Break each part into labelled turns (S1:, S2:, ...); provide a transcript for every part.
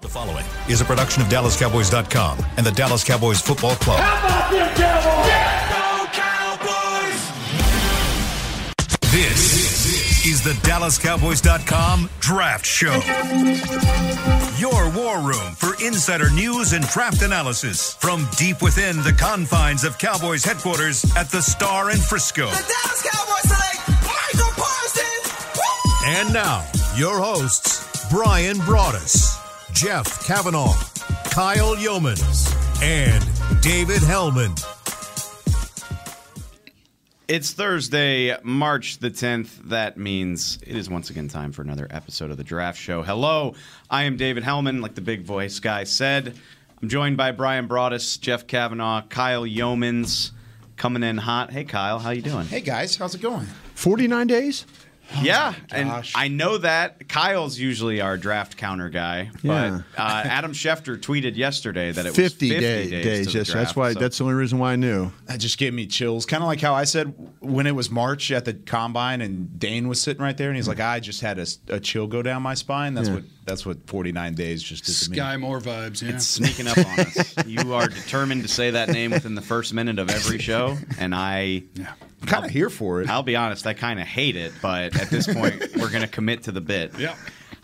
S1: The following is a production of DallasCowboys.com and the Dallas Cowboys Football Club.
S2: How about them Cowboys?
S1: This is the DallasCowboys.com Draft Show. Your war room for insider news and draft analysis from deep within the confines of Cowboys headquarters at the Star in Frisco.
S3: The Dallas Cowboys select Micah Parsons. Woo!
S1: And now, your hosts, Brian Broaddus, Jeff Cavanaugh, Kyle Youmans, and David Helman.
S4: It's Thursday, March the 10th. That means it is once again time for another episode of the Draft Show. Hello, I am David Helman, like the big voice guy said. I'm joined by Brian Broaddus, Jeff Cavanaugh, Kyle Youmans, coming in hot. Hey, Kyle, how you doing?
S5: Hey guys, how's it going?
S6: 49 days?
S4: Yeah, and. I know that Kyle's usually our draft counter guy,
S6: Yeah.
S4: but uh, Adam Schefter tweeted yesterday that it was
S6: 50,
S4: 50
S6: day-
S4: days.
S6: days.
S4: to the
S6: yes, that's why.
S4: so-
S6: That's the only reason why I knew.
S5: That just gave me chills. Kind of like how I said when it was March at the combine and Dane was sitting right there and he's like, I just had a, a chill go down my spine. That's
S6: Yeah.
S5: what that's what 49 days just did to me.
S7: Skyy Moore vibes, yeah.
S4: It's sneaking up on us. You are determined to say that name within the first minute of every show, and I,
S5: I'm kind of here for it.
S4: I'll be honest, I kind of hate it. But at this point, we're going to commit to the bit.
S7: yeah.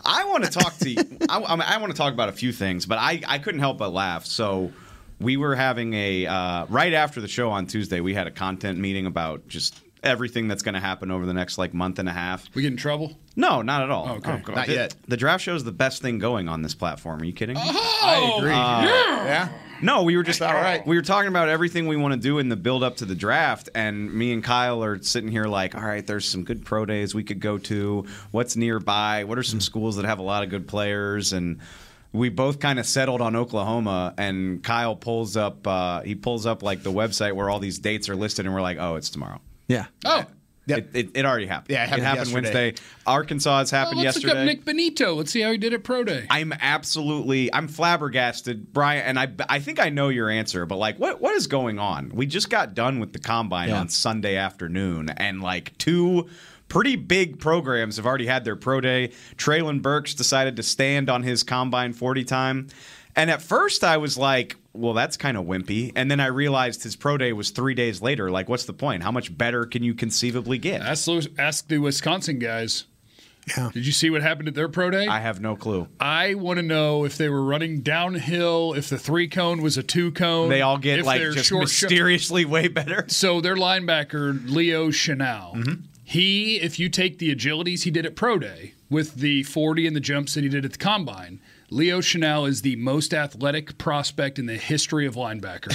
S4: I want to talk to. I, I, mean, I want to talk about a few things, but I, I couldn't help but laugh. So we were having a uh, right after the show on Tuesday. We had a content meeting about just everything that's going to happen over the next like month and a half.
S7: We get in trouble?
S4: No, not at all.
S7: Okay.
S4: God.
S5: Not
S4: The-
S5: yet.
S4: The draft show is the best thing going on this platform. Are you kidding? me?
S7: I agree.
S5: yeah.
S4: No, we were just
S5: all right.
S4: We were talking about everything we want to do in the build up to the draft, and me and Kyle are sitting here like, all right, there's some good pro days we could go to. What's nearby? What are some schools that have a lot of good players? And we both kind of settled on Oklahoma. And Kyle pulls up, uh, he pulls up like the website where all these dates are listed, and we're like, oh, it's tomorrow.
S6: Yeah.
S7: oh,
S5: Yep.
S4: It, it, it already happened.
S5: Yeah, it happened
S4: Wednesday. Arkansas has
S7: well,
S4: happened
S7: let's
S4: yesterday.
S7: look up Nik Bonitto. Let's see how he did at Pro Day.
S4: I'm absolutely I'm flabbergasted, Brian, and I I think I know your answer, but like what what is going on? We just got done with the combine
S6: Yeah.
S4: on Sunday afternoon and like two pretty big programs have already had their pro day. Treylon Burks decided to stand on his combine 40 time. And at first I was like, well, that's kind of wimpy. And then I realized his pro day was three days later. Like, what's the point? How much better can you conceivably get?
S7: Ask, ask the Wisconsin guys.
S6: Yeah.
S7: Did you see what happened at their Pro Day?
S4: I have no clue.
S7: I want to know if they were running downhill, if the three cone was a two cone.
S4: They all get like just
S7: short sh-
S4: mysteriously way better.
S7: So their linebacker Leo Chenal,
S4: Mm-hmm.
S7: he, if you take the agilities he did at Pro Day with the 40 and the jumps that he did at the combine, Leo Chenal is the most athletic prospect in the history of linebacker.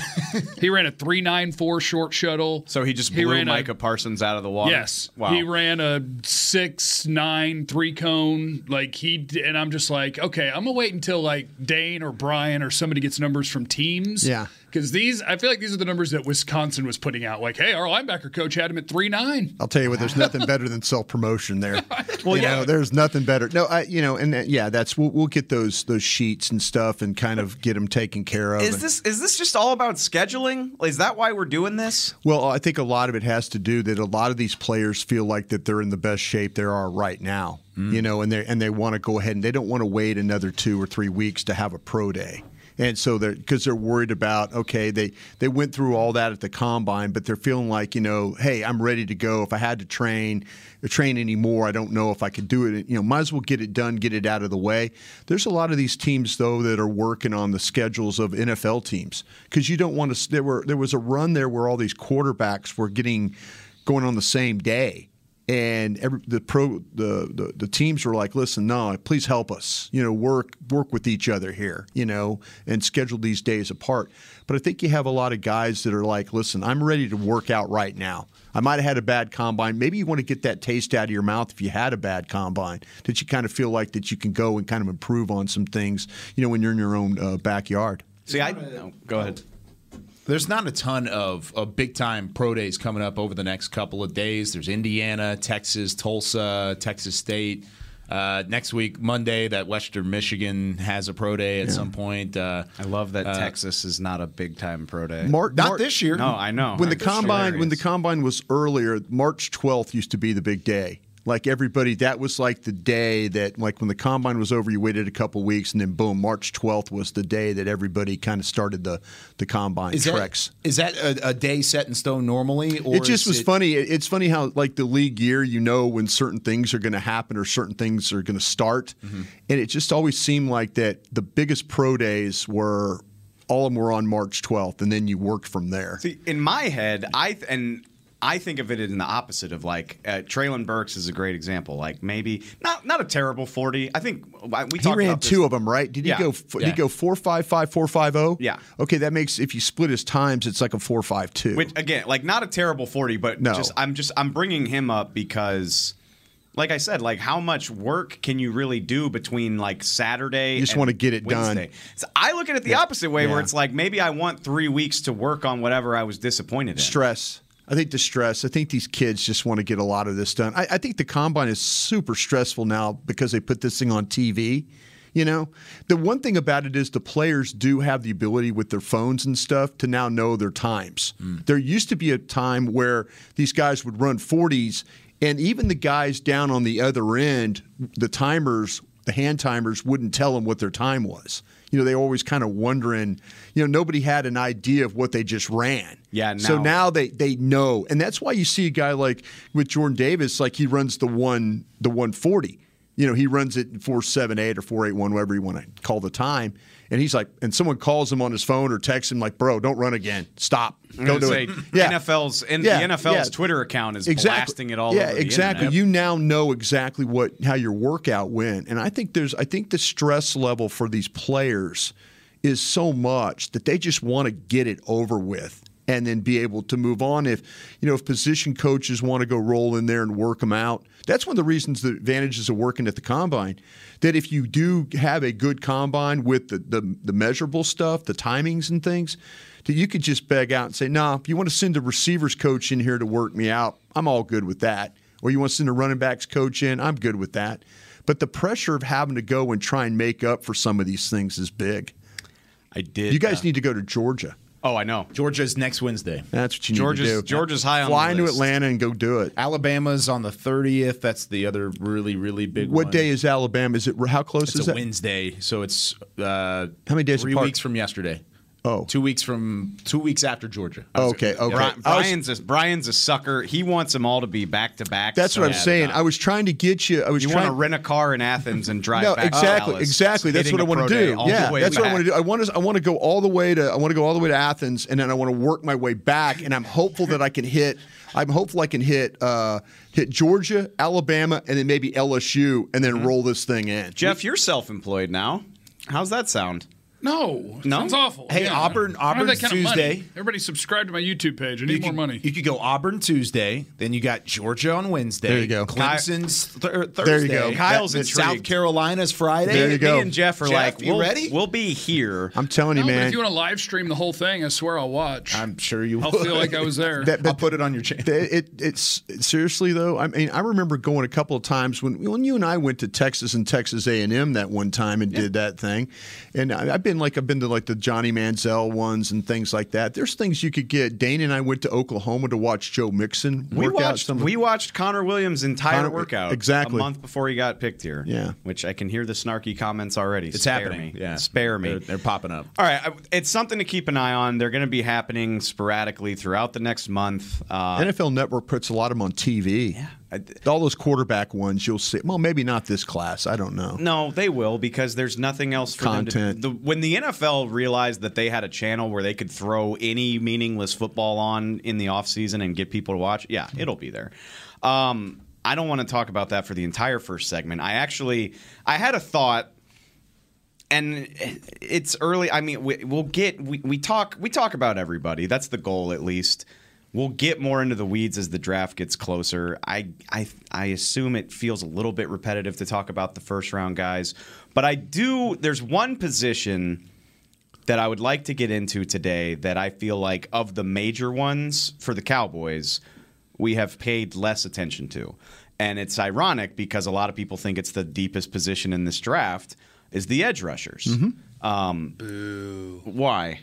S7: he ran a 394 short shuttle.
S4: So he just blew
S7: ran a-
S4: Micah Parsons out of the water.
S7: Yes.
S4: Wow.
S7: He ran a six nine three cone. Like he and I'm just like, okay, I'm gonna wait until like Dane or Brian or somebody gets numbers from teams.
S6: Yeah.
S7: Because these, I feel like these are the numbers that Wisconsin was putting out. Like, hey, our linebacker coach had him at three nine.
S6: I'll tell you what, there's nothing better than self promotion there.
S4: Well,
S6: you
S4: yeah.
S6: know, there's nothing better. No, I, you know, and uh, yeah, that's we'll, we'll get those those sheets and stuff and kind of get them taken care of.
S4: Is
S6: And-
S4: this is this just all about scheduling? Is that why we're doing this?
S6: Well, I think a lot of it has to do that a lot of these players feel like that they're in the best shape they are right now. You know, and they and they want to go ahead and they don't want to wait another two or three weeks to have a pro day. And so they're because they're worried about okay they they went through all that at the combine but they're feeling like you know hey I'm ready to go. If I had to train train anymore I don't know if I could do it. You know might as well get it done get it out of the way. There's a lot of these teams though that are working on the schedules of NFL teams because you don't want to there were there was a run there where all these quarterbacks were getting going on the same day and every, the pro the, the the teams were like, listen, no, please help us. You know, work work with each other here. You know, and schedule these days apart. But I think you have a lot of guys that are like, listen, I'm ready to work out right now. I might have had a bad combine. Maybe you want to get that taste out of your mouth if you had a bad combine. That you kind of feel like that you can go and kind of improve on some things. You know, when you're in your own uh, backyard.
S4: See, I no, go ahead.
S5: There's not a ton of, of big time pro days coming up over the next couple of days. There's Indiana, Texas, Tulsa, Texas State. Uh, next week, Monday, that Western Michigan has a pro day at some point. Uh,
S4: I love that Texas is not a big time pro day.
S6: Mar-
S5: not
S6: Mar-
S5: this year.
S4: no, I know.
S6: when the
S4: I'm
S6: combine when the combine was earlier, March 12th used to be the big day. Like everybody, that was like the day that, like when the combine was over, you waited a couple weeks, and then boom, March 12th was the day that everybody kind of started the the combine
S5: Is
S6: treks.
S5: that, is that a, a day set in stone normally? Or
S6: it just was
S5: it-
S6: funny. It's funny how like the league year, you know when certain things are going to happen or certain things are going to start,
S5: Mm-hmm.
S6: and it just always seemed like that the biggest pro days were all of them were on March 12th, and then you worked from there.
S4: See, in my head, I th- and I think of it in the opposite of like uh, Treylon Burks is a great example. Like maybe not not a terrible forty. I think we
S6: He
S4: talked
S6: ran
S4: about this.
S6: two of them, right? Did he
S4: Yeah.
S6: go? f- Did
S5: Yeah.
S6: he go four five five four five zero?
S4: Yeah.
S6: Okay, that makes if you split his times, it's like a four five two.
S4: Which again, like not a terrible forty, but
S6: No.
S4: just I'm just I'm bringing him up because. Like I said, like how much work can you really do between like Saturday?
S6: You just
S4: and
S6: wanna get it done.
S4: So I look at it the opposite way, where it's like maybe I want three weeks to work on whatever I was disappointed in.
S6: stress. I think the stress. I think these kids just want to get a lot of this done. I, I think the combine is super stressful now because they put this thing on TV. You know, the one thing about it is the players do have the ability with their phones and stuff to now know their times. Hmm. There used to be a time where these guys would run 40s, and even the guys down on the other end, the timers, the hand timers, wouldn't tell them what their time was. You know, they always kind of wondering. You know, nobody had an idea of what they just ran.
S4: Yeah,
S6: So
S4: now-
S6: now they they know, and that's why you see a guy like with Jordan Davis, like he runs the one the one forty. You know, he runs it four seven eight or four eight one, whatever you want to call the time. And he's like, and someone calls him on his phone or texts him like, "Bro, don't run again. Stop. Go do
S4: say,
S6: it." Yeah.
S4: NFL's and
S6: Yeah,
S4: the NFL's
S6: yeah.
S4: Twitter account is
S6: exactly.
S4: blasting it all
S6: yeah, exactly.
S4: internet.
S6: You now know exactly what how your workout went, and I think there's I think the stress level for these players is so much that they just want to get it over with and then be able to move on. If you know if position coaches want to go roll in there and work them out, that's one of the reasons the advantages of working at the combine. That if you do have a good combine with the the, the measurable stuff, the timings and things, that you could just beg out and say, "No, if you want to send a receivers coach in here to work me out, I'm all good with that." Or you want to send a running backs coach in, I'm good with that. But the pressure of having to go and try and make up for some of these things is big.
S4: I did.
S6: You guys
S4: uh,
S6: need to go to Georgia.
S4: Oh, I know.
S5: Georgia's next Wednesday.
S6: That's what you
S4: Georgia's-
S6: need to do.
S4: Georgia's high on
S6: Fly
S4: the
S6: into. Atlanta and go do it.
S5: Alabama's on the 30th. That's the other really, really big
S6: What
S5: one.
S6: day is Alabama? Is it how close
S5: It's
S6: is
S5: a
S6: that?
S5: Wednesday, so it's uh,
S6: How many days
S5: Three
S6: apart?
S5: weeks from yesterday.
S6: Oh.
S5: two weeks from two weeks after Georgia.
S6: Okay, okay.
S4: Bri-
S6: I was-
S4: Brian's a, Brian's a sucker. He wants them all to be back to back.
S6: That's what I'm
S4: so-
S6: saying. I was trying to get you. I was
S4: You
S6: trying
S4: want to rent a car in Athens and drive
S6: No,
S4: back
S6: exactly,
S4: Dallas,
S6: exactly. That's what I want to do. Yeah, that's what I want to do. I want to, I want to go all the way to, I want to go all the way to Athens, and then I want to work my way back. And I'm hopeful that I can hit. I'm hopeful I can hit, uh, hit Georgia, Alabama, and then maybe LSU, and
S4: Mm-hmm.
S6: then roll this thing in.
S4: Jeff, you're self-employed now. How's that sound?
S7: No,
S4: No?
S7: sounds awful.
S5: Hey, Auburn-
S7: I that
S5: Auburn's
S7: kind of.
S5: Tuesday.
S7: Everybody subscribe to my YouTube page. I need
S5: You
S7: more
S5: could,
S7: money.
S5: you could go Auburn Tuesday, then you got Georgia on Wednesday.
S6: There you go.
S5: Clemson's thir- Thursday.
S6: There you go.
S4: Kyle's
S5: Then
S4: intrigued.
S5: South Carolina's Friday.
S6: There you go.
S4: Me and Jeff are
S5: Jeff,
S4: like,
S5: you
S4: we'll,
S5: ready?
S4: We'll be here.
S6: I'm telling you,
S7: no, but
S6: man.
S7: if you want to live stream the whole thing, I swear I'll watch.
S5: I'm sure you will.
S7: I'll
S5: will.
S7: feel like I was there.
S6: That-
S5: I'll put it on your channel.
S6: It, it, it's seriously though. I mean, I remember going a couple of times when when you and I went to Texas and Texas A and M that one time and did that thing. And I, I've been like I've been to like the Johnny Manziel ones and things like that. There's things you could get. Dane and I went to Oklahoma to watch Joe Mixon
S4: We
S6: work out
S4: watched,
S6: some. of-
S4: we watched Connor Williams' entire
S6: Connor-
S4: workout
S6: exactly.
S4: a month before he got picked here.
S6: Yeah.
S4: Which I can hear the snarky comments already.
S5: It's
S4: Spare
S5: happening.
S4: Me.
S5: Yeah,
S4: Spare me.
S5: They're, they're popping up.
S4: All right, I- it's something to keep an eye on. They're going to be happening sporadically throughout the next month. Uh,
S6: NFL Network puts a lot of them on TV.
S4: I-
S6: All those quarterback ones you'll see. Well, maybe not this class. I don't know.
S4: no, they will because there's nothing else for
S6: Content.
S4: them to. The, when the NFL realized that they had a channel where they could throw any meaningless football on in the offseason and get people to watch, yeah, it'll be there. Um, I don't want to talk about that for the entire first segment. I actually, I had a thought and it's early. I mean, we, we'll get we, we talk we talk about everybody. That's the goal, at least. We'll get more into the weeds as the draft gets closer. I I I assume it feels a little bit repetitive to talk about the first round guys, but I do. There's one position that I would like to get into today that I feel like of the major ones for the Cowboys, we have paid less attention to. And it's ironic because a lot of people think it's the deepest position in this draft is the edge rushers. Um, Why?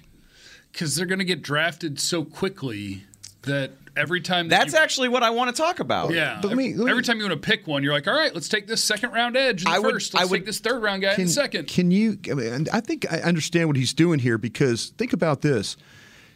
S7: because they're going to get drafted so quickly that every time that
S4: That's
S7: you,
S4: actually what I want to talk about.
S7: yeah.
S6: But let me- let me-
S7: every time you want to pick one, you're like, all right, let's take this second round edge in the
S4: I would-
S7: first. Let's
S4: I would-
S7: take this third round guy in the second.
S6: Can you? I, mean, I think I understand what he's doing here because think about this: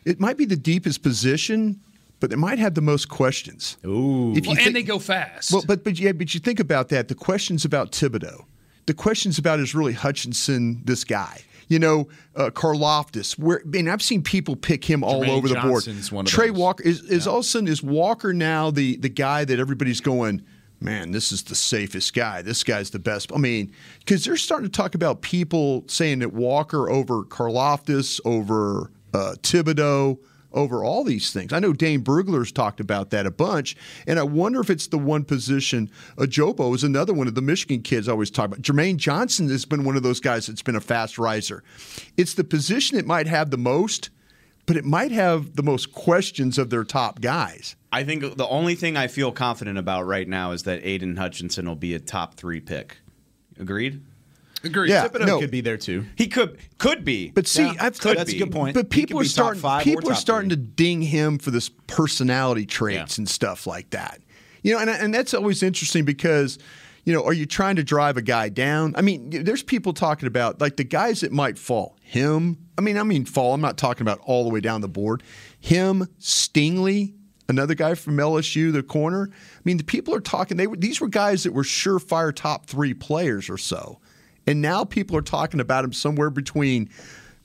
S6: it might be the deepest position, but it might have the most questions.
S5: Ooh.
S6: If you
S7: well,
S6: think-
S7: and they go fast.
S6: Well, but but yeah, but you think about that. The questions about Thibodeaux, the questions about is really Hutchinson this guy. You know, uh, Karlaftis. Where and I've seen people pick him all
S5: Jermaine
S6: over the board. Trey
S5: those.
S6: Walker is is all of a sudden is Walker now the the guy that everybody's going. Man, this is the safest guy. This guy's the best. I mean, because they're starting to talk about people saying that Walker over Karlaftis, over uh, Thibodeaux, over all these things. I know Dane Brugler's talked about that a bunch, and I wonder if it's the one position. Uh, Ojabo is another one of the Michigan kids I always talk about. Jermaine Johnson has been one of those guys that's been a fast riser. It's the position that might have the most, but it might have the most questions of their top guys.
S4: I think the only thing I feel confident about right now is that Aidan Hutchinson will be a top three pick. Agreed?
S7: Agreed.
S6: Yeah.
S5: Thibodeaux
S6: no.
S5: could be there too.
S4: He could could be.
S6: But see,
S5: Yeah,
S6: I've
S4: could
S5: that's
S4: be.
S5: a good point.
S6: But people are starting.
S5: five
S6: People are starting
S5: three.
S6: to ding him for this personality traits
S5: Yeah.
S6: and stuff like that. You know, and and that's always interesting because, you know, are you trying to drive a guy down? I mean, there's people talking about like the guys that might fall. Him. I mean, I mean fall. I'm not talking about all the way down the board. Him, Stingley, another guy from LSU, the corner. I mean, the people are talking. They were these were guys that were surefire top three players or so, and now people are talking about him somewhere between,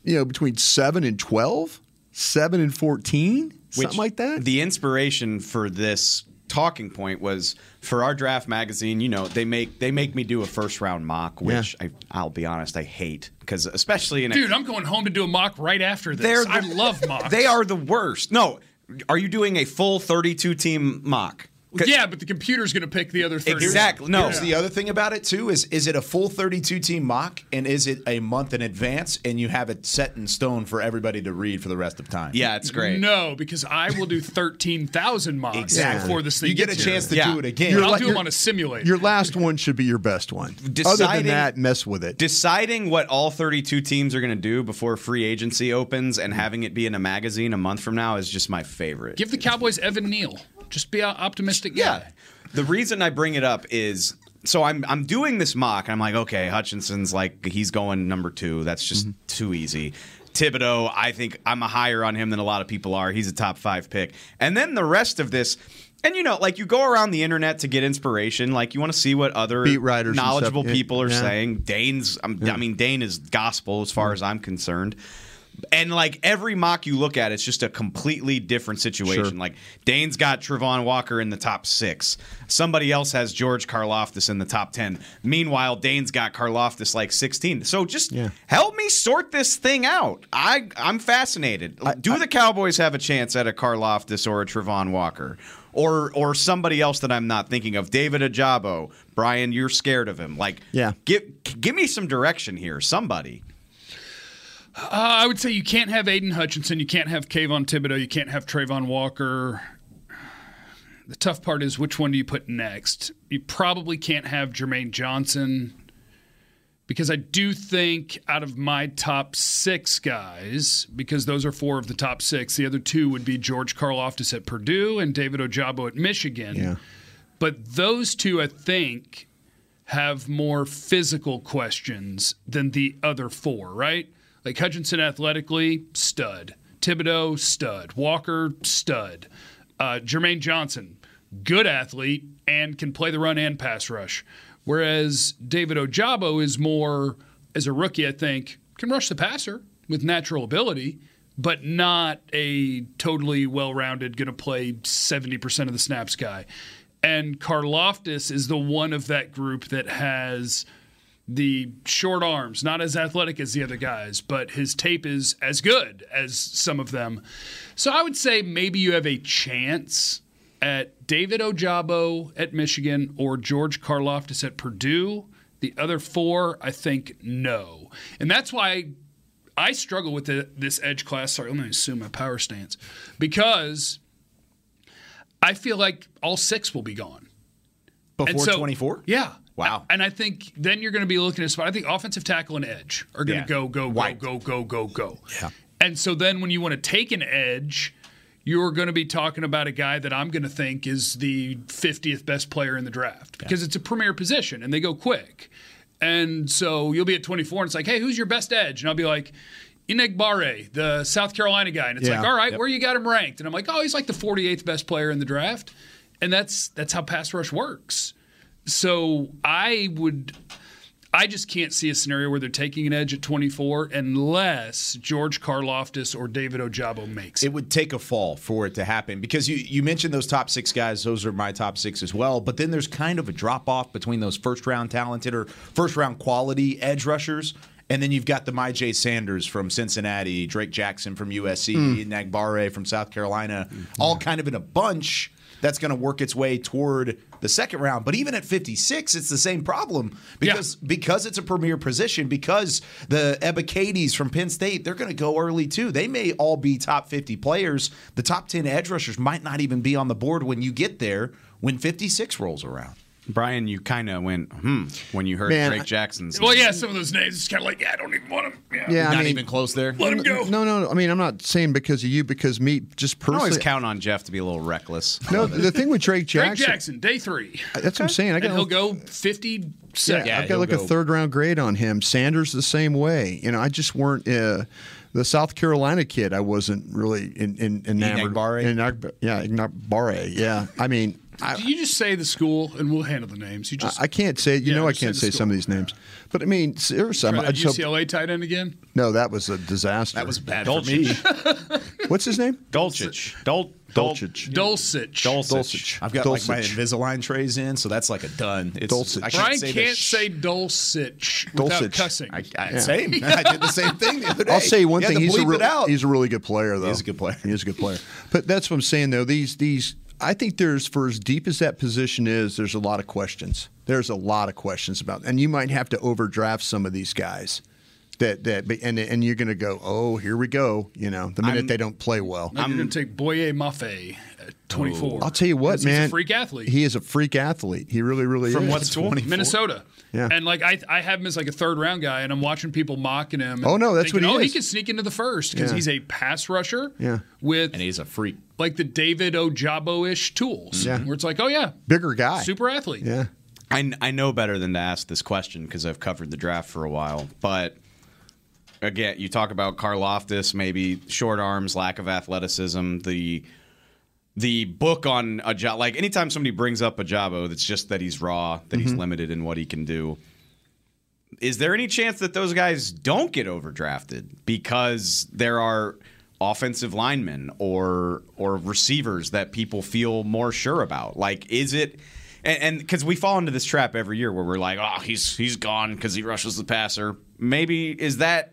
S6: you know, between seven and twelve, seven and fourteen, something like that.
S4: The inspiration for this talking point was for our draft magazine. You know, they make they make me do a first round mock, which I, I'll be honest, I hate because especially in a,
S7: Dude, I'm going home to do a mock right after this.
S4: The-
S7: I love mocks.
S4: they are the worst. No, are you doing a full 32 team mock? 'Cause-
S7: Yeah, but the computer's going to pick the other 30.
S4: Exactly. No.
S5: Here's the other thing about it too is is it a full 32 team mock and is it a month in advance and you have it set in stone for everybody to read for the rest of time?
S4: Yeah, it's great.
S7: No, because I will do 13,000 mocks
S5: Exactly.
S7: before this thing
S5: You get a chance
S7: here.
S5: to
S4: Yeah.
S5: do it again.
S6: You're
S7: I'll
S6: like-
S7: do them
S6: you're-
S7: on a simulator.
S6: Your last one should be your best one. Other than that, mess with it.
S4: Deciding what all 32 teams are going to do before free agency opens and having it be in a magazine a month from now is just my favorite.
S7: Give the Cowboys Evan Neal. Just be optimistic
S4: Yeah.
S7: guy.
S4: The reason I bring it up is so I'm I'm doing this mock and I'm like, okay, Hutchinson's like he's going number two. That's just mm-hmm. too easy. Thibodeaux, I think I'm a higher on him than a lot of people are. He's a top five pick. And then the rest of this and you know, like you go around the internet to get inspiration. Like you want to see what other
S6: Beat writers
S4: knowledgeable
S6: stuff. Yeah.
S4: people are
S6: Yeah.
S4: saying. Dane's, I'm, I mean, Dane is gospel as far as I'm concerned. And like every mock you look at, it's just a completely different situation.
S6: Sure.
S4: Like Dane's got Travon Walker in the top six. Somebody else has George Karlaftis in the top ten. Meanwhile, Dane's got Karlaftis like sixteen. So just
S6: Yeah.
S4: help me sort this thing out. I I'm fascinated. Do the Cowboys have a chance at a Karlaftis or a Travon Walker? Or, or somebody else that I'm not thinking of, David Ojabo, Brian. You're scared of him. Like,
S6: Yeah.
S4: give give me some direction here. Somebody.
S7: Uh, I would say you can't have Aidan Hutchinson. You can't have Kayvon Thibodeaux. You can't have Travon Walker. The tough part is which one do you put next? You probably can't have Jermaine Johnson because I do think out of my top six guys, because those are four of the top six, the other two would be George Karlaftis at Purdue and David Ojabo at Michigan.
S6: Yeah.
S7: But those two, I think, have more physical questions than the other four, right? Like Hutchinson athletically, stud. Thibodeaux, stud. Walker, stud. Uh, Jermaine Johnson, good athlete and can play the run and pass rush. Whereas David Ojabo is more, as a rookie, I think, can rush the passer with natural ability, but not a totally well rounded, going to play 70% of the snaps guy. And Karlaftis is the one of that group that has the short arms, not as athletic as the other guys, but his tape is as good as some of them. So I would say maybe you have a chance at David Ojabo at Michigan or George Karlaftis at Purdue. The other four, I think, no. And that's why I struggle with the, this edge class. Sorry, let me assume my power stance. Because I feel like all six will be gone.
S5: Before
S7: so-
S5: 24?
S7: Yeah.
S5: Wow.
S7: And I think then you're going to be looking at spot. I think offensive tackle and edge are going to
S5: Yeah.
S7: go, go, go, go, go, go, go.
S6: Yeah.
S7: And so then when you want to take an edge, you're going to be talking about a guy that I'm going to think is the 50th best player in the draft because it's a premier position and they go quick. And so you'll be at 24 and it's like, hey, who's your best edge? And I'll be like, Enagbare, the South Carolina guy. And it's
S6: Yeah.
S7: like, all right, where you got him ranked? And I'm like, oh, he's like the 48th best player in the draft. And that's that's how pass rush works. So I would I just can't see a scenario where they're taking an edge at 24 unless George Karlaftis or David Ojabo makes it.
S5: it would take a fall for it to happen because you you mentioned those top six guys; those are my top six as well. But then there's kind of a drop off between those first round talented or first round quality edge rushers. And then you've got the Myjai Sanders from Cincinnati, Drake Jackson from USC, hmm. Nagbare from South Carolina, all hmm. kind of in a bunch that's going to work its way toward the second round. But even at 56, it's the same problem because because it's a premier position, because the Ebiketies from Penn State, they're going to go early too. They may all be top 50 players. The top 10 edge rushers might not even be on the board when you get there when 56 rolls around.
S4: Brian, you kind of went hmm when you heard
S6: Man,
S4: Drake
S6: I-
S4: Jackson's.
S7: Well, yeah, some of those names, it's kind of like, yeah, I don't even want them. Yeah.
S6: Yeah,
S5: not
S6: mean,
S5: even close there.
S7: Let him go.
S6: No, no, I mean, I'm not saying because of you, because me, just
S4: I always
S6: personally.
S4: count on Jeff to be a little reckless.
S6: No, the thing with Drake Jackson.
S7: Drake
S6: Jackson,
S7: Jackson, day three.
S6: that's what I'm saying. I
S7: And
S6: got
S7: he'll go 50
S6: Yeah,
S7: seconds.
S5: Yeah,
S6: I've got
S5: he'll
S6: like a third round grade on him. Sanders the same way. You know, I just weren't uh, the South Carolina kid. I wasn't really in, in, enamored.
S5: Enagbare?
S6: Enag- yeah, Enagbare. Yeah, I mean, I,
S7: you just say the school and we'll handle the names. You just
S6: I can't say. You
S7: Yeah,
S6: know, I can't
S7: the
S6: say some of these names. But I mean, seriously, I'm,
S7: try
S6: I
S7: that
S6: just hope,
S7: UCLA tight end again.
S6: no, that was a disaster.
S5: That was bad for me.
S6: What's his name?
S4: Dolchich. Dol-
S6: Dulcich.
S7: Dulcich.
S4: Dulcich.
S5: I've got like my Invisalign trays in, so that's like a done. It's,
S6: Dulcich.
S5: I
S7: Brian
S5: say
S7: can't
S5: sh-
S7: say Dulcich without
S6: Dulcich.
S7: cussing.
S5: I, I, Same. I did the same thing the other day.
S6: I'll say one
S5: You
S6: thing. He's a,
S5: bleep
S6: real,
S5: out.
S6: he's a really good player, though.
S5: is a good player.
S6: He is a good player. But that's what I'm saying, though. These these I think there's for as deep as that position is, there's a lot of questions. There's a lot of questions about, and you might have to overdraft some of these guys. That that and and you're going to go, oh, here we go. You know, the minute they don't play well.
S7: Now you're going to take Boye Mafe at 24.
S6: I'll tell you what, man.
S7: He's a freak athlete.
S6: He is a freak athlete. He really, really
S4: From
S6: is.
S4: what school?
S7: Minnesota.
S6: Yeah.
S7: And like I, I have him as like a third round guy, and I'm watching people mocking him.
S6: Oh, no, that's
S7: thinking,
S6: what he
S7: oh,
S6: is.
S7: he can sneak into the first because
S6: Yeah.
S7: he's a pass rusher.
S6: Yeah.
S7: With
S5: and he's a freak.
S7: like the David Ojabo ish tools.
S6: Yeah.
S7: Where it's like, oh yeah,
S6: Bigger guy.
S7: super athlete.
S6: Yeah.
S4: I, I know better than to ask this question because I've covered the draft for a while. But again, you talk about Karlaftis, maybe short arms, lack of athleticism, the the book on a job. Like anytime somebody brings up Ojabo, that's just that he's raw, that he's mm-hmm. limited in what he can do. Is there any chance that those guys don't get overdrafted because there are offensive linemen or or receivers that people feel more sure about? Like, is it? And because we fall into this trap every year where we're like, oh, he's he's gone because he rushes the passer. Maybe is that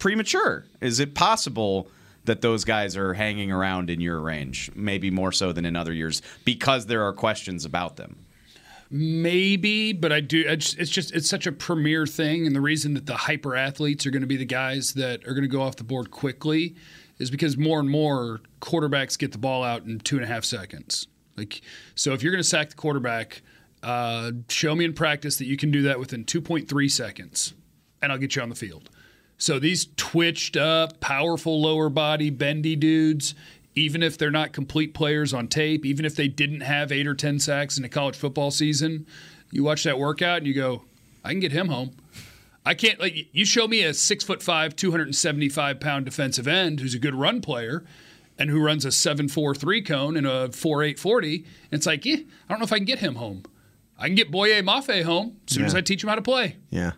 S4: premature? Is it possible that those guys are hanging around in your range, maybe more so than in other years, because there are questions about them?
S7: Maybe, but I do. It's, just it's such a premier thing, and the reason that the hyper athletes are going to be the guys that are going to go off the board quickly is because more and more quarterbacks get the ball out in two and a half seconds. Like, so if you're going to sack the quarterback, uh, show me in practice that you can do that within 2.3 seconds, and I'll get you on the field. So these twitched up, powerful lower body, bendy dudes, even if they're not complete players on tape, even if they didn't have eight or 10 sacks in a college football season, you watch that workout and you go, I can get him home. I can't, like, you show me a six foot five, 275 pound defensive end who's a good run player and who runs a 7 4 3 cone and a 4 8 40. And it's like, yeah, I don't know if I can get him home. I can get Boye Mafe home as soon as I teach him how to play.
S6: Yeah.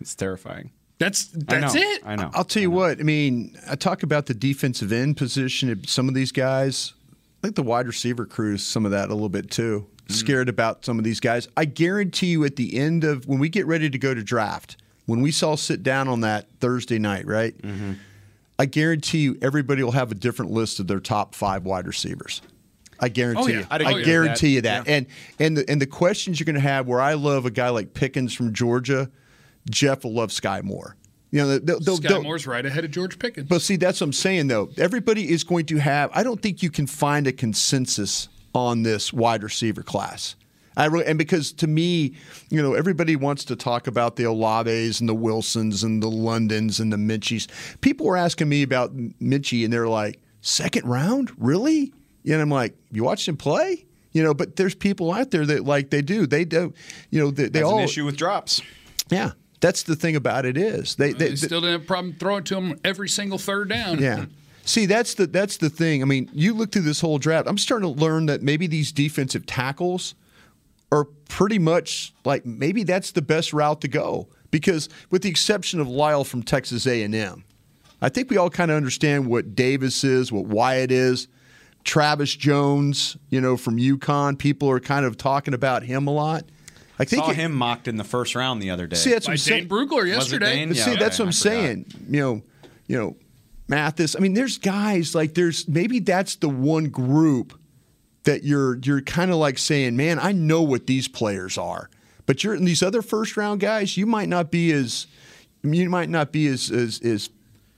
S4: It's terrifying.
S7: That's
S4: I
S7: that's
S4: know,
S7: it.
S4: I know.
S6: I'll tell you what. I mean, I talk about the defensive end position. of Some of these guys, I think the wide receiver crews, some of that a little bit too. Mm-hmm. Scared about some of these guys. I guarantee you, at the end of when we get ready to go to draft, when we all sit down on that Thursday night, right? Mm-hmm. I guarantee you, everybody will have a different list of their top five wide receivers. I guarantee
S7: Oh, yeah.
S6: you.
S7: I'd
S6: I guarantee
S5: that.
S6: you that.
S5: Yeah.
S6: And and the and the questions you're going to have. Where I love a guy like Pickens from Georgia, Jeff will love Skyy Moore. You know, they'll, they'll,
S7: Sky
S6: they'll-
S7: Moore's right ahead of George Pickens.
S6: but see, that's what I'm saying, though. Everybody is going to have. I don't think you can find a consensus on this wide receiver class. I really, and because to me, you know, everybody wants to talk about the Olaves and the Wilsons and the Londons and the Metchies. People were asking me about Metchie, and they're like, second round, really? And I'm like, you watched him play? You know, but there's people out there that like they do. They don't. you know, they, they
S4: That's
S6: all
S4: an issue with drops.
S6: Yeah, that's the thing about it is they, uh, they,
S7: They still didn't have a problem throwing to them every single third down.
S6: yeah. See, that's the that's the thing. I mean, you look through this whole draft. I'm starting to learn that maybe these defensive tackles are pretty much like maybe that's the best route to go because with the exception of Lyle from Texas A&M, I think we all kind of understand what Davis is, what Wyatt is. Travis Jones, you know, from UConn, people are kind of talking about him a lot. I think
S4: Saw
S6: it-
S4: him mocked in the first round the other day.
S6: See, that's what I'm saying.
S7: Brugler yesterday.
S4: Dane? Yeah,
S6: see,
S4: okay,
S6: that's what
S4: I
S6: I'm
S4: forgot.
S6: saying. You know, you know, Mathis. I mean, there's guys like there's maybe that's the one group that you're you're kind of like saying, man, I know what these players are, but you're in these other first round guys. You might not be as you might not be as as, as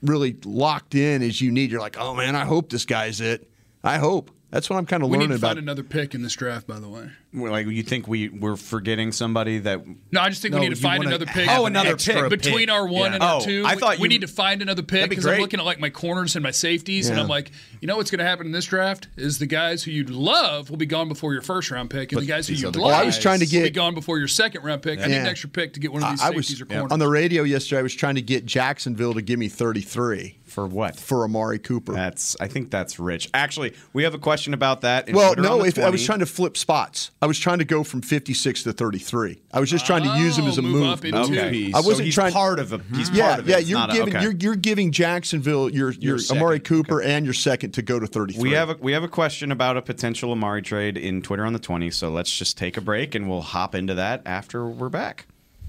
S6: really locked in as you need. You're like, oh man, I hope this guy's it. I hope. That's what I'm kind of
S7: We
S6: learning
S7: need to
S6: about.
S7: find another pick in this draft, by the way.
S4: We're like you think we we're forgetting somebody that
S7: No, I just think
S5: No,
S7: we need to find another pick.
S4: Oh, another pick.
S7: between our one
S5: Yeah.
S7: and our
S4: Oh,
S7: two.
S4: I
S7: we-
S4: thought
S7: we
S4: you-
S7: need to find another pick
S4: That'd be
S7: because I'm looking at like my corners and my safeties, and I'm like, you know what's going to happen in this draft is the guys who you'd love will be gone before your first round pick, and the guys who you'd
S5: other
S7: like
S6: Oh, I was trying to
S7: will be gone before your second round pick. I need an extra pick to get one of these
S6: I
S7: safeties
S6: was
S7: or corners.
S6: on the radio yesterday. I was trying to get Jacksonville to give me 33
S4: for what?
S6: for Amari Cooper.
S4: That's I think that's rich. Actually, we have a question about that. In
S6: Well,
S4: Twitter
S6: no,
S4: the
S6: if, I was trying to flip spots. I was trying to go from 56 to 33. I was just trying to use him
S7: Oh,
S6: as a oh,
S7: move
S6: move.
S7: up into-
S4: Okay,
S6: I wasn't
S4: so he's
S6: trying-
S4: part of a. He's
S6: yeah,
S4: part of it.
S6: yeah.
S4: It's
S6: You're
S4: not a-
S6: giving
S4: okay.
S6: you're you're giving Jacksonville your your,
S5: second,
S6: Amari Cooper and your second to go to 33.
S4: We have a we have a question about a potential Amari trade in Twitter on the 20. So let's just take a break and we'll hop into that after we're back.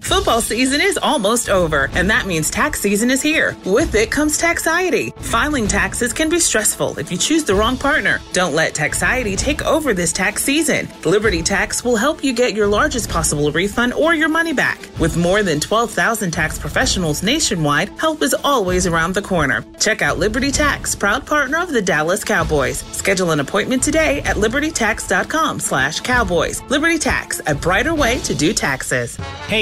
S8: Football season is almost over, and that means tax season is here. With it comes taxiety. Filing taxes can be stressful if you choose the wrong partner. Don't let taxiety take over this tax season. Liberty Tax will help you get your largest possible refund or your money back. With more than 12,000 tax professionals nationwide, help is always around the corner. Check out Liberty Tax, proud partner of the Dallas Cowboys. Schedule an appointment today at libertytax.com/cowboys. Liberty Tax, a brighter way to do taxes.
S9: Hey,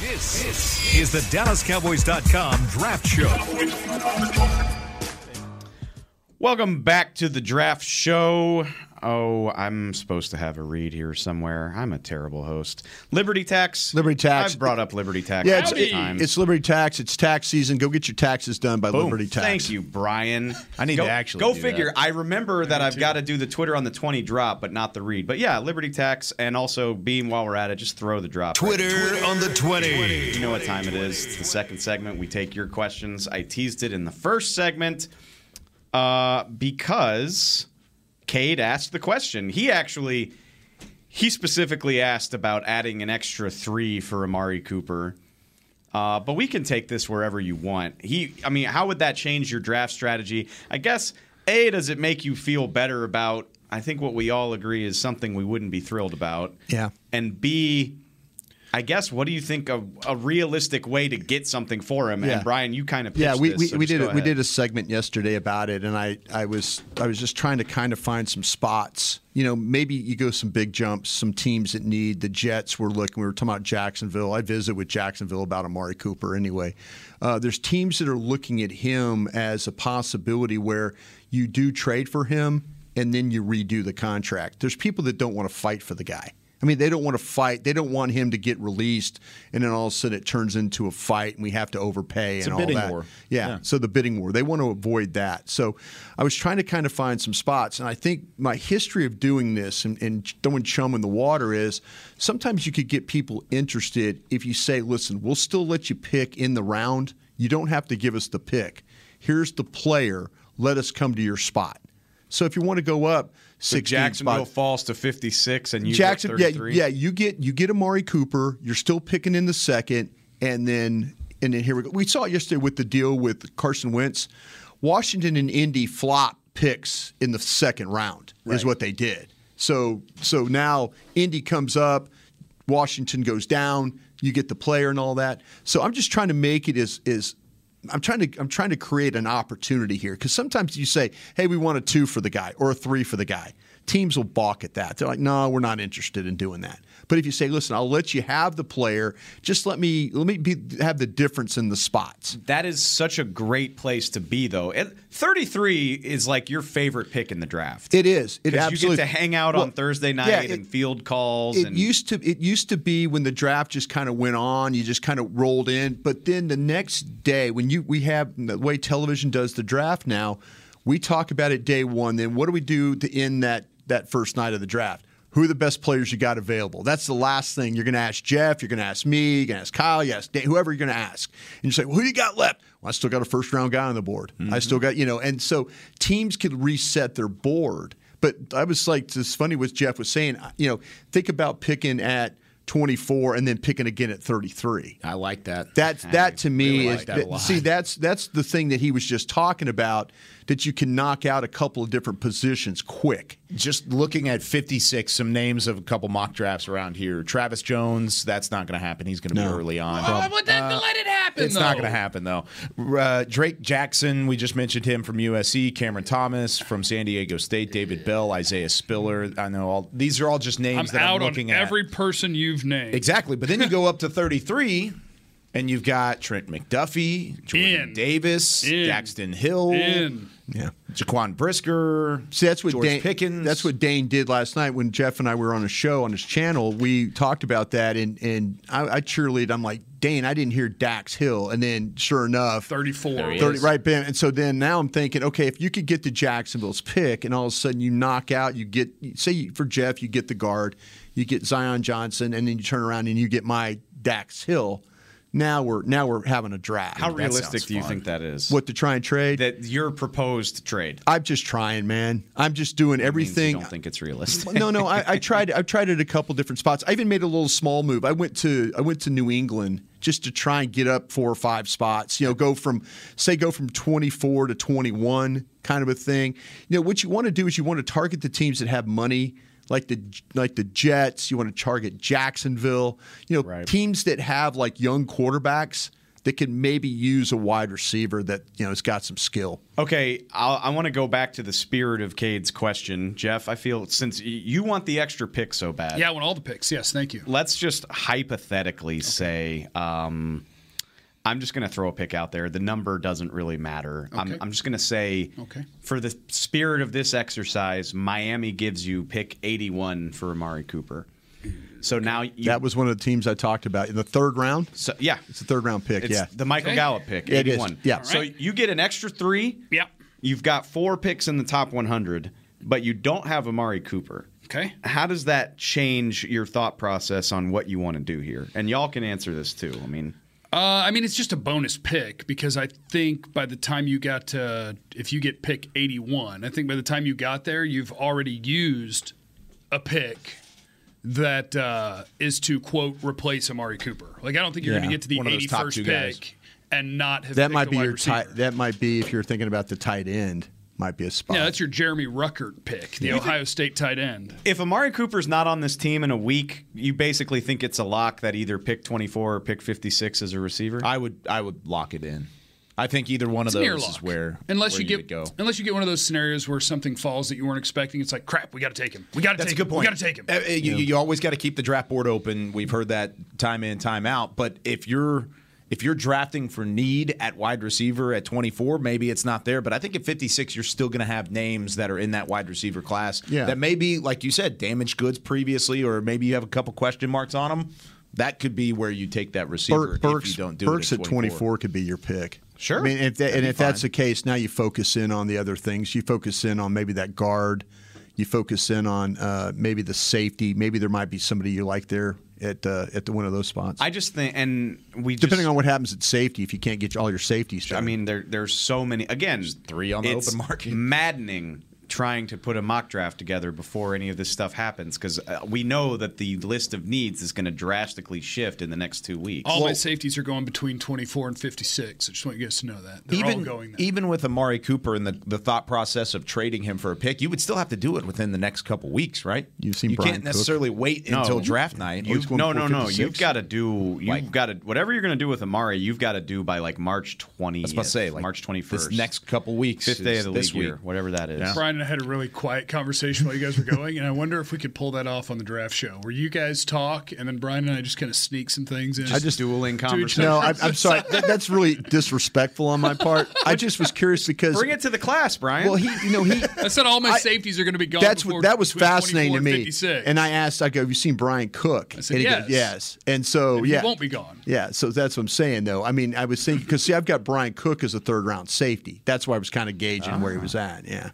S1: This, is the DallasCowboys.com Draft Show.
S4: Welcome back to the draft show. Oh, I'm supposed to have a read here somewhere. I'm a terrible host. Liberty Tax.
S6: Liberty Tax.
S4: I've brought up Liberty Tax.
S6: Yeah, it's, it-
S4: times.
S6: it's Liberty Tax. It's tax season. Go get your taxes done by
S4: Boom.
S6: Liberty Tax.
S4: Thank you, Brian.
S5: I need
S4: go,
S5: to actually
S4: go
S5: do
S4: figure.
S5: that.
S4: I remember that I've got to do the Twitter on the 20 drop, but not the read. But yeah, Liberty Tax, and also Beam. While we're at it, just throw the drop. right
S1: Twitter on the 20.
S4: You know what time it is. It's the second segment. We take your questions. I teased it in the first segment uh, because Cade asked the question. He actually, he specifically asked about adding an extra three for Amari Cooper. Uh, but we can take this wherever you want. He, I mean, how would that change your draft strategy? I guess a does it make you feel better about? I think what we all agree is something we wouldn't be thrilled about.
S6: Yeah.
S4: And B, I guess what do you think a, a realistic way to get something for him?
S6: Yeah.
S4: And Brian, you kind of
S6: yeah, we,
S4: this,
S6: we,
S4: so
S6: we did a, we did a segment yesterday about it, and I, I was I was just trying to kind of find some spots. You know, maybe you go some big jumps, some teams that need the Jets. We're looking. We were talking about Jacksonville. I visit with Jacksonville about Amari Cooper. Anyway, uh, there's teams that are looking at him as a possibility where you do trade for him and then you redo the contract. There's people that don't want to fight for the guy. I mean, they don't want to fight. They don't want him to get released, and then all of a sudden it turns into a fight, and we have to overpay
S5: It's
S6: and all that. Yeah.
S5: Yeah.
S6: So the bidding war, they want to avoid that. So I was trying to kind of find some spots, and I think my history of doing this and, and throwing chum in the water is sometimes you could get people interested if you say, "Listen, we'll still let you pick in the round. You don't have to give us the pick. Here's the player. Let us come to your spot." So if you want to go up, 16
S4: Jacksonville
S6: spots-
S4: falls to 56 and you
S6: Jackson,
S4: get
S6: yeah,
S4: 33?
S6: yeah, you get you get Amari Cooper. You're still picking in the second, and then and then here we go. We saw it yesterday with the deal with Carson Wentz. Washington and Indy flop picks in the second round is what they did. So so now Indy comes up, Washington goes down. You get the player and all that. So I'm just trying to make it as is. I'm trying to I'm trying to create an opportunity here because sometimes you say, "Hey, we want a two for the guy or a three for the guy." Teams will balk at that. They're like, "No, we're not interested in doing that." But if you say, "Listen, I'll let you have the player, just let me let me be, have the difference in the spots."
S4: That is such a great place to be, though. It- 33 is like your favorite pick in the draft.
S6: It is. It
S4: Because you get to hang out
S6: Well,
S4: on Thursday night
S6: yeah, it-
S4: and field calls.
S6: It
S4: and
S6: used to it used to be when the draft just kind of went on, you just kind of rolled in. But then the next day, when you we have the way television does the draft now, we talk about it day one. Then what do we do to end that that first night of the draft? Who are the best players you got available? That's the last thing you're going to ask Jeff. You're going to ask me. You're going to ask Kyle. You ask Dan, whoever you're going to ask, and you say, well, "Who do you got left?" Well, I still got a first round guy on the board. I still got you know, and so teams could reset their board. But I was like, it's funny what Jeff was saying. Uh, you know, think about picking at 24 and then picking again at 33.
S5: I like that.
S6: That's that to me
S5: really
S6: is
S5: like that
S6: see that's that's the thing that he was just talking about that you can knock out a couple of different positions quick.
S5: Just looking at 56, some names of a couple mock drafts around here. Travis Jones, that's not going to happen. He's going to
S6: No.
S5: be early on.
S7: Oh, but then let it happen.
S5: It's not going to happen though. Uh, Drake Jackson, we just mentioned him from USC. Cameron Thomas from San Diego State. David Bell, Isaiah Spiller. I know all these are all just names
S7: I'm
S5: that
S7: out
S5: I'm looking
S7: on
S5: at.
S7: every person you've named.
S5: Exactly. But then you go up to 33, and you've got Trent McDuffie, Jordan
S7: In.
S5: Davis,
S7: In.
S5: Daxton Hill,
S7: In.
S6: Yeah.
S5: Jaquan Brisker.
S6: See, that's what
S5: George
S6: Dane,
S5: Pickens.
S6: That's what Dane did last night when Jeff and I were on a show on his channel. We talked about that, and and I, I cheerlead. I'm like, Dane, I didn't hear Dax Hill, and then sure enough,
S7: 34.
S6: 30, right, Ben. And so then now I'm thinking, okay, if you could get to Jacksonville's pick, and all of a sudden you knock out, you get, say for Jeff, you get the guard, you get Zion Johnson, and then you turn around and you get my Dax Hill. Now we're now we're having a draft.
S4: how
S5: that
S4: realistic do you
S5: fun.
S4: think that is?
S6: What to try and trade?
S4: that your proposed trade?
S6: I'm just trying, man. I'm just doing everything.
S4: don't think it's realistic.
S6: no, no. I, I tried. I tried it a couple different spots. I even made a little small move. I went to I went to New England just to try and get up four or five spots. You know, go from say go from 24 to 21, kind of a thing. You know, what you want to do is you want to target the teams that have money. Like the like the Jets, you want to target Jacksonville. You know,
S4: Right.
S6: teams that have like young quarterbacks that can maybe use a wide receiver that you know has got some skill.
S4: Okay, I'll, I want to go back to the spirit of Cade's question, Jeff. I feel since you want the extra pick so bad,
S7: Yeah, I want all the picks. Yes, thank you.
S4: let's just hypothetically say um, I'm just going to throw a pick out there. The number doesn't really matter. I'm, I'm just going to say,
S7: Okay.
S4: for the spirit of this exercise, Miami gives you pick 81 for Amari Cooper. So now you,
S6: That was one of the teams I talked about in the third round.
S4: so, yeah,
S6: It's a third round pick.
S4: it's
S6: yeah,
S4: the Michael
S7: Okay.
S4: Gallup pick,
S6: Yeah, it is.
S4: 81.
S6: Yeah.
S4: So you get an extra three.
S7: Yep.
S4: You've got four picks in the top 100, but you don't have Amari Cooper.
S7: Okay.
S4: How does that change your thought process on what you want to do here? And y'all can answer this too. I mean,
S7: Uh, I mean, it's just a bonus pick because I think by the time you got to, if you get pick 81, I think by the time you got there, you've already used a pick that uh, is to, quote, replace Amari Cooper. Like, I don't think you're
S6: Yeah.
S7: going to get to the
S5: One of those top
S7: 81st
S5: two guys.
S7: pick and not have
S6: that
S7: picked
S6: might
S7: a
S6: be
S7: wide
S6: your
S7: receiver.
S6: tight. That might be if you're thinking about the tight end. Might be a spot.
S7: Yeah, that's your Jeremy Ruckert pick, the Ohio State tight end.
S4: If Amari Cooper's not on this team in a week, you basically think it's a lock that either pick 24 or pick 56 as a receiver.
S5: I would I would lock it in. I think either one
S7: It's
S5: of those
S7: lock.
S5: is where
S7: unless
S5: where
S7: you get
S5: would go.
S7: unless you get one of those scenarios where something falls that you weren't expecting. It's like crap. We got to take him. We got to take.
S5: That's
S7: take
S5: a good
S7: him.
S5: point.
S7: We got to take him.
S5: Uh, uh, You, you always got to keep the draft board open. We've heard that time in, time out. But if you're if you're drafting for need at wide receiver at 24, maybe it's not there. But I think at 56, you're still going to have names that are in that wide receiver class
S6: Yeah.
S5: that maybe, like you said, damaged goods previously, or maybe you have a couple question marks on them. That could be where you take that receiver
S6: Burks,
S5: if you don't do
S6: Burks
S5: it
S6: at 24 could be your pick.
S4: Sure.
S6: I mean, if that, and
S5: be
S6: if that's the case, now you focus in on the other things. You focus in on maybe that guard. You focus in on uh, maybe the safety. Maybe there might be somebody you like there at uh, at the, one of those spots.
S4: I just think, and we
S6: Depending
S4: just,
S6: on what happens at safety, if you can't get all your safeties done.
S4: I mean, there there's so many. Again,
S5: three on the
S4: it's
S5: open market.
S4: Maddening trying to put a mock draft together before any of this stuff happens because uh, we know that the list of needs is going to drastically shift in the next two weeks.
S7: All my safeties are going between 24 and 56. I just want you guys to know that. They're
S5: even
S7: all going there.
S5: even with Amari Cooper and the, the thought process of trading him for a pick, you would still have to do it within the next couple weeks, right?
S6: You've seen
S5: you
S6: Brian
S5: can't
S6: Cook.
S5: necessarily wait
S4: No.
S5: until draft night. You-
S6: going
S4: no, no, no.
S6: 456?
S4: You've got to do. You've
S5: Like-
S4: got to whatever you're going to do with Amari. You've got to do by like March 20th.
S5: I was about to say, like
S4: March 21st.
S5: This next couple weeks,
S4: fifth day of the
S5: this
S4: league year,
S5: week.
S4: whatever that is.
S5: Yeah.
S7: Brian and I had a really quiet conversation while you guys were going, and I wonder if we could pull that off on the draft show, where you guys talk, and then Brian and I just kind of sneak some things in.
S6: I just
S4: dueling
S7: to
S4: conversation.
S6: no. I, I'm sorry. That, that's really disrespectful on my part. I just was curious because
S4: Bring it to the class, Brian.
S6: well, he, you know, he
S7: I said all my
S6: I-
S7: safeties are going to be gone.
S6: That's
S7: before,
S6: what that was fascinating to me.
S7: 56.
S6: And I asked, I go, "Have you seen Bryan Cook?"
S7: I said,
S6: and he
S7: yes.
S6: goes, "Yes." And so,
S7: And he
S6: yeah,
S7: won't be gone.
S6: Yeah, so that's what I'm saying, though. I mean, I was thinking because see, I've got Bryan Cook as a third round safety. That's why I was kind of gauging uh-huh. where he was at. Yeah,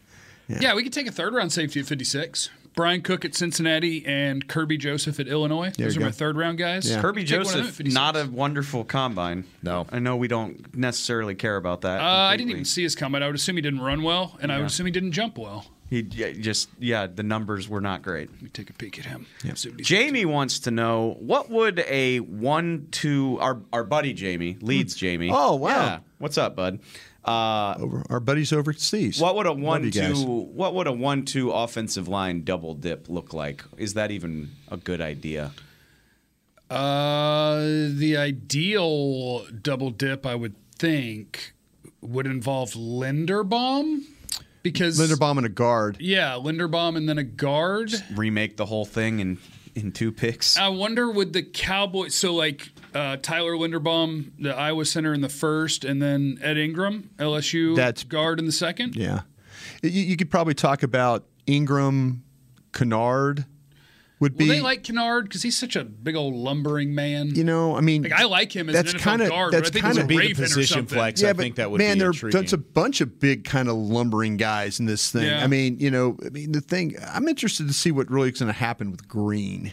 S7: Yeah, we could take a third round safety at 56. Bryan Cook at Cincinnati and Kirby Joseph at Illinois.
S6: There
S7: Those are
S6: you
S7: my third round guys.
S6: Yeah.
S4: Kirby
S7: Take one of them at
S4: Joseph, not a wonderful combine.
S5: No.
S4: I know we don't necessarily care about that.
S7: Uh, I didn't even see his combine. I would assume he didn't run well, and I would assume he didn't jump well.
S4: He yeah, just yeah, the numbers were not great.
S7: Let me take a peek at him. See what he's
S4: Jamie wants to know what would a one-two our our buddy Jamie leads Jamie.
S6: Oh, wow.
S4: Yeah. What's up, bud? Uh,
S6: over our buddies overseas.
S4: what would a
S6: Love you guys.
S4: one-two what would a one-two offensive line double dip look like? Is that even a good idea?
S7: Uh, the ideal double dip, I would think, would involve Linderbaum because
S6: Linderbaum and a guard.
S7: Yeah, Linderbaum and then a guard.
S4: Remake the whole thing in in two picks.
S7: I wonder would the Cowboys so like uh, Tyler Linderbaum, the Iowa center in the first, and then Ed Ingram, LSU
S6: That's-
S7: guard in the second.
S6: Yeah, you, you could probably talk about Ingram, Kennard. Would be
S7: Will they like Kennard because he's such a big old lumbering man?
S6: you know, I mean,
S7: like I like him as
S6: that's
S7: an NFL
S6: kinda-
S7: guard,
S6: that's
S7: but I think
S6: kinda
S7: he's a
S6: be the
S5: position flex.
S6: yeah,
S5: I
S6: but
S5: think that would
S6: man,
S5: be
S6: there,
S5: intriguing.
S6: that's a bunch of big kind of lumbering guys in this thing.
S7: Yeah.
S6: I mean, you know, I mean the thing. I'm interested to see what really is going to happen with Green.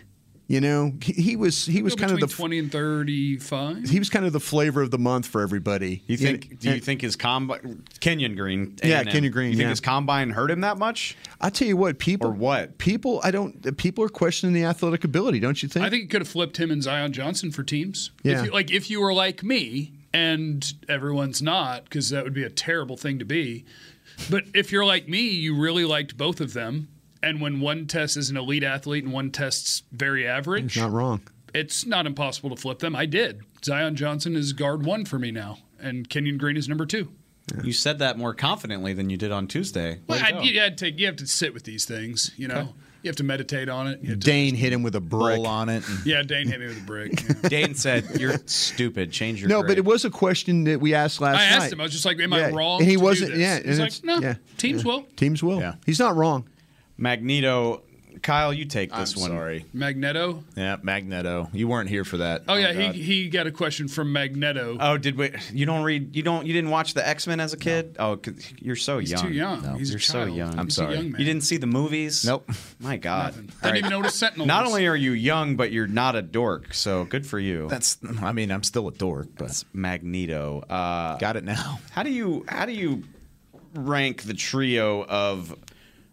S6: You know, he, he was he was kind of the
S7: twenty and thirty-five.
S6: he was kind of the flavor of the month for everybody.
S4: You think?
S6: And-
S4: do you
S6: and
S4: think his combine, Kenyon Green?
S6: Yeah,
S4: A&M,
S6: Kenyon Green,
S4: You think
S6: yeah.
S4: his combine hurt him that much?
S6: I tell you what, people
S4: Or what?
S6: people I don't people are questioning the athletic ability, don't you think?
S7: I think it could have flipped him and Zion Johnson for teams.
S6: Yeah.
S7: If you, like if you were like me and everyone's not, because that would be a terrible thing to be. But if you're like me, you really liked both of them. And when one test is an elite athlete and one test's very average,
S6: not wrong.
S7: it's not impossible to flip them. I did. Zion Johnson is guard one for me now, and Kenyon Green is number two.
S4: You said that more confidently than you did on Tuesday.
S7: Well,
S4: Way
S7: I, you, had to you have to sit with these things, you know. You have to meditate on it. You have to-
S6: Dane hit him with a brick.
S5: On it.
S7: yeah, Dane hit me with a brick. yeah.
S4: Dane said, "You're stupid. Change your."
S6: No, but it was a question that we asked last night.
S7: I
S6: night.
S7: asked him. I was just like, "Am
S6: Yeah,
S7: I wrong?"
S6: And he
S7: to
S6: wasn't.
S7: this?
S6: Yeah,
S7: He's like, "No,
S6: yeah,
S7: teams will."
S6: teams will.
S5: Yeah.
S6: He's not wrong.
S4: Magneto. Kyle, you take
S5: I'm
S4: this one.
S5: sorry.
S7: Magneto.
S5: Yeah, Magneto. You weren't here for that.
S7: Oh yeah,
S5: God.
S7: he he got a question from Magneto.
S4: Oh, did we? You don't read? You don't? You didn't watch the X Men as a kid? Oh, 'cause you're so
S7: He's
S4: young.
S7: too young. He's
S4: you're
S7: a
S4: so
S7: child.
S4: young.
S5: I'm
S7: He's
S5: sorry.
S7: A young man.
S4: You didn't see the movies?
S5: Nope.
S4: My God.
S7: Nothing. Didn't even
S4: right.
S7: know what a Sentinel.
S4: Not only are you young, but you're not a dork. So good for you.
S5: That's. I mean, I'm still a dork, but
S4: That's Magneto. Uh,
S5: got it now.
S4: How do you how do you rank the trio of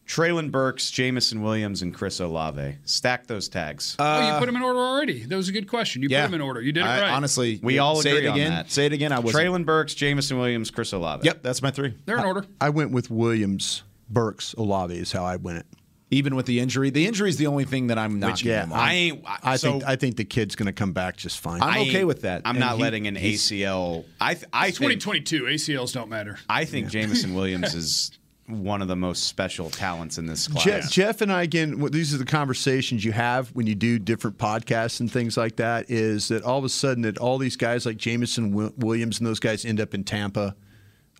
S4: Treylon Burks, Jameson Williams, and Chris Olave. Stack those tags.
S7: oh, you uh, put them in order already. That was a good question. You
S5: yeah.
S7: put them in order. You did it
S5: I-
S7: right.
S5: Honestly,
S4: we all
S5: say
S4: agree
S5: it again.
S4: on that.
S5: Say it again. I was
S4: Treylon Burks, Jameson Williams, Chris Olave.
S5: Yep, that's my three.
S7: they're in order.
S6: I went with Williams, Burks, Olave is how I went it.
S5: Even with the injury, the injury is the only thing that I'm not.
S6: yeah,
S4: I ain't.
S6: I
S4: so
S6: think I think the kid's going to come back just fine.
S5: I'm okay with that.
S4: I'm
S5: And
S4: not
S5: he-
S4: letting an ACL. I th- I
S7: It's
S4: think
S7: 2022. ACLs don't matter.
S4: I think Jameson Williams is one of the most special talents in this class.
S6: Jeff, Jeff and I again. These are the conversations you have when you do different podcasts and things like that. Is that all of a sudden that all these guys like Jameson Williams and those guys end up in Tampa,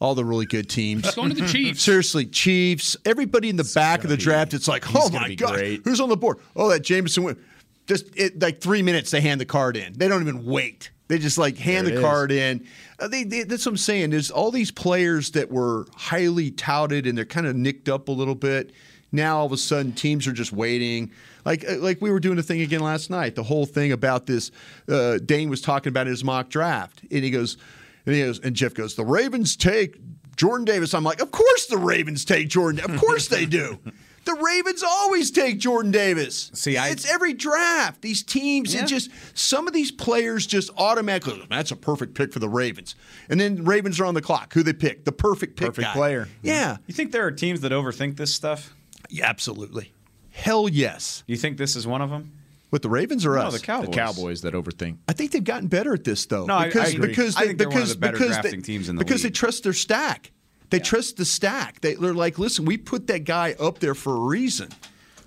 S6: all the really good teams.
S7: Going to the Chiefs.
S6: Seriously, Chiefs. Everybody in the back of the
S5: be-
S6: draft. It's like, oh my
S5: be
S6: god,
S5: great.
S6: who's on the board? Oh, that Jameson. Wi- Just it, like three minutes, they hand the card in. They don't even wait. They just like hand
S5: There
S6: the
S5: it
S6: card in. Uh, they, they, that's what I'm saying. is all these players that were highly touted and they're kind of nicked up a little bit. Now all of a sudden, teams are just waiting. Like uh, like we were doing the thing again last night. The whole thing about this. Uh, Dane was talking about his mock draft, and he goes, and he goes, and Jeff goes, the Ravens take Jordan Davis. I'm like, of course the Ravens take Jordan. Of course they do. The Ravens always take Jordan Davis.
S4: See, I-
S6: it's every draft. These teams,
S4: Yeah.
S6: it just some of these players just automatically. That's a perfect pick for the Ravens, and then Ravens are on the clock. Who they pick? The perfect pick.
S5: Perfect
S6: guy.
S5: player.
S6: Yeah,
S4: You think there are teams that overthink this stuff?
S6: yeah, absolutely. Hell yes.
S4: You think this is one of them?
S6: With the Ravens or
S4: No,
S6: us?
S4: the Cowboys.
S5: the Cowboys that overthink.
S6: I think they've gotten better at this though.
S4: No, I- I
S6: because
S4: agree.
S6: because
S4: I
S6: they,
S4: think they're one
S6: because
S4: of the better
S6: because
S4: drafting
S6: they,
S4: teams in the
S6: because they trust their stack. They trust the stack. They, they're like, listen, we put that guy up there for a reason.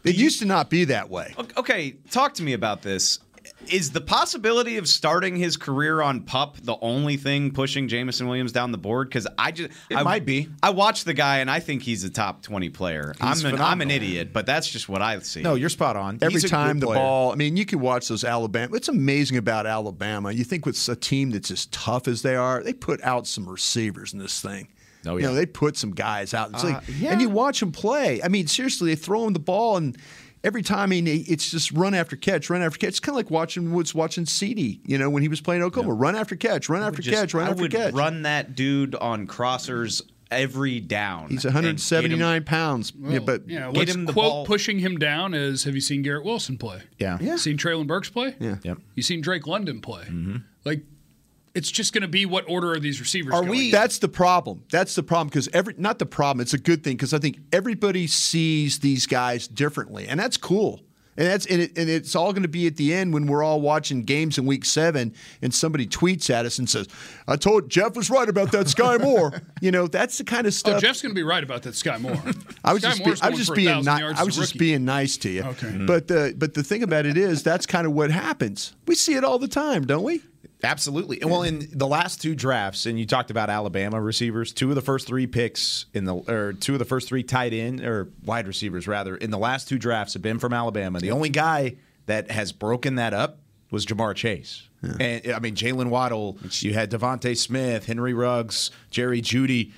S6: It used to not be that way.
S4: Okay, talk to me about this. Is the possibility of starting his career on pup the only thing pushing Jameson Williams down the board? Because I just
S5: It
S4: I,
S5: might be.
S4: I watch the guy and I think he's a top twenty player. I'm an, I'm an idiot, but that's just what I see.
S5: No, you're spot on.
S6: Every
S5: He's
S6: time the
S5: player.
S6: ball, I mean, you can watch those Alabama. It's amazing about Alabama. You think with a team that's as tough as they are, they put out some receivers in this thing.
S5: Oh,
S6: You
S5: yeah.
S6: know, they put some guys out. It's
S4: Uh,
S6: like,
S4: yeah.
S6: And you watch them play. I mean, seriously, they throw them the ball, and every time, I mean, it's just run after catch, run after catch. It's kind of like watching Woods watching CD, you know, when he was playing Oklahoma. Run after catch, run after
S4: Just-
S6: catch, run
S4: I
S6: after
S4: would
S6: catch.
S4: run that dude on crossers every down.
S6: He's
S4: and get him-
S6: 179 pounds. yeah, but
S7: yeah,
S4: get
S7: what's
S4: him the
S7: quote
S4: ball.
S7: pushing him down is have you seen Garrett Wilson play?
S5: Yeah.
S6: Yeah.
S7: Seen Treylon Burks play?
S6: Yeah.
S5: Yep.
S7: You seen Drake London play?
S4: Mm-hmm.
S7: Like, it's just going to be what order are these receivers?
S6: Are
S7: going
S6: we?
S7: in?
S6: That's the problem. That's the problem because every not the problem. It's a good thing because I think everybody sees these guys differently, and that's cool. And that's and, it, and it's all going to be at the end when we're all watching games in Week Seven, and somebody tweets at us and says, "I told Jeff was right about that Skyy Moore." you know, that's the kind of oh, stuff.
S7: Oh, Jeff's going to be right about that Skyy Moore.
S6: I was
S7: Sky
S6: just, be, I was just being
S7: 1,000
S6: ni- I was just being nice to you.
S7: Okay.
S6: But the but the thing about it is that's kind of what happens. We see it all the time, don't we?
S5: Absolutely. And Well, in the last two drafts, and you talked about Alabama receivers, two of the first three picks in the, or two of the first three tight end or wide receivers rather, in the last two drafts have been from Alabama. The only guy that has broken that up was Ja'Marr Chase. And I mean, Jaylen Waddle, you had DeVonta Smith, Henry Ruggs, Jerry Jeudy.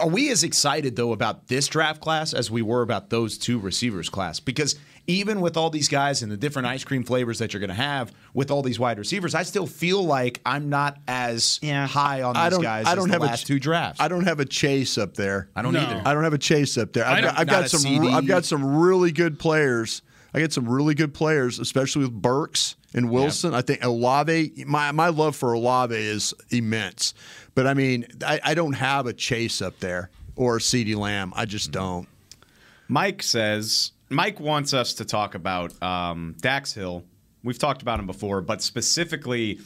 S5: Are we as excited though about this draft class as we were about those two receivers class? Because even with all these guys and the different ice cream flavors that you're going to have with all these wide receivers, I still feel like I'm not as high on these
S6: I don't.
S5: guys
S6: I don't
S5: as
S6: have
S5: the
S6: a
S5: last
S6: ch-
S5: two drafts.
S6: I don't have a chase up there.
S5: I don't
S7: No.
S5: either.
S6: I don't have a chase up there.
S7: I
S6: I've got, I've got some.
S5: CD.
S6: I've got some really good players. I got some really good players, especially with Burks and Wilson. I think Olave. My my love for Olave is immense, but I mean, I, I don't have a chase up there or a CeeDee Lamb. I just mm-hmm. don't.
S4: Mike says Mike wants us to talk about um, Dax Hill. We've talked about him before, but specifically,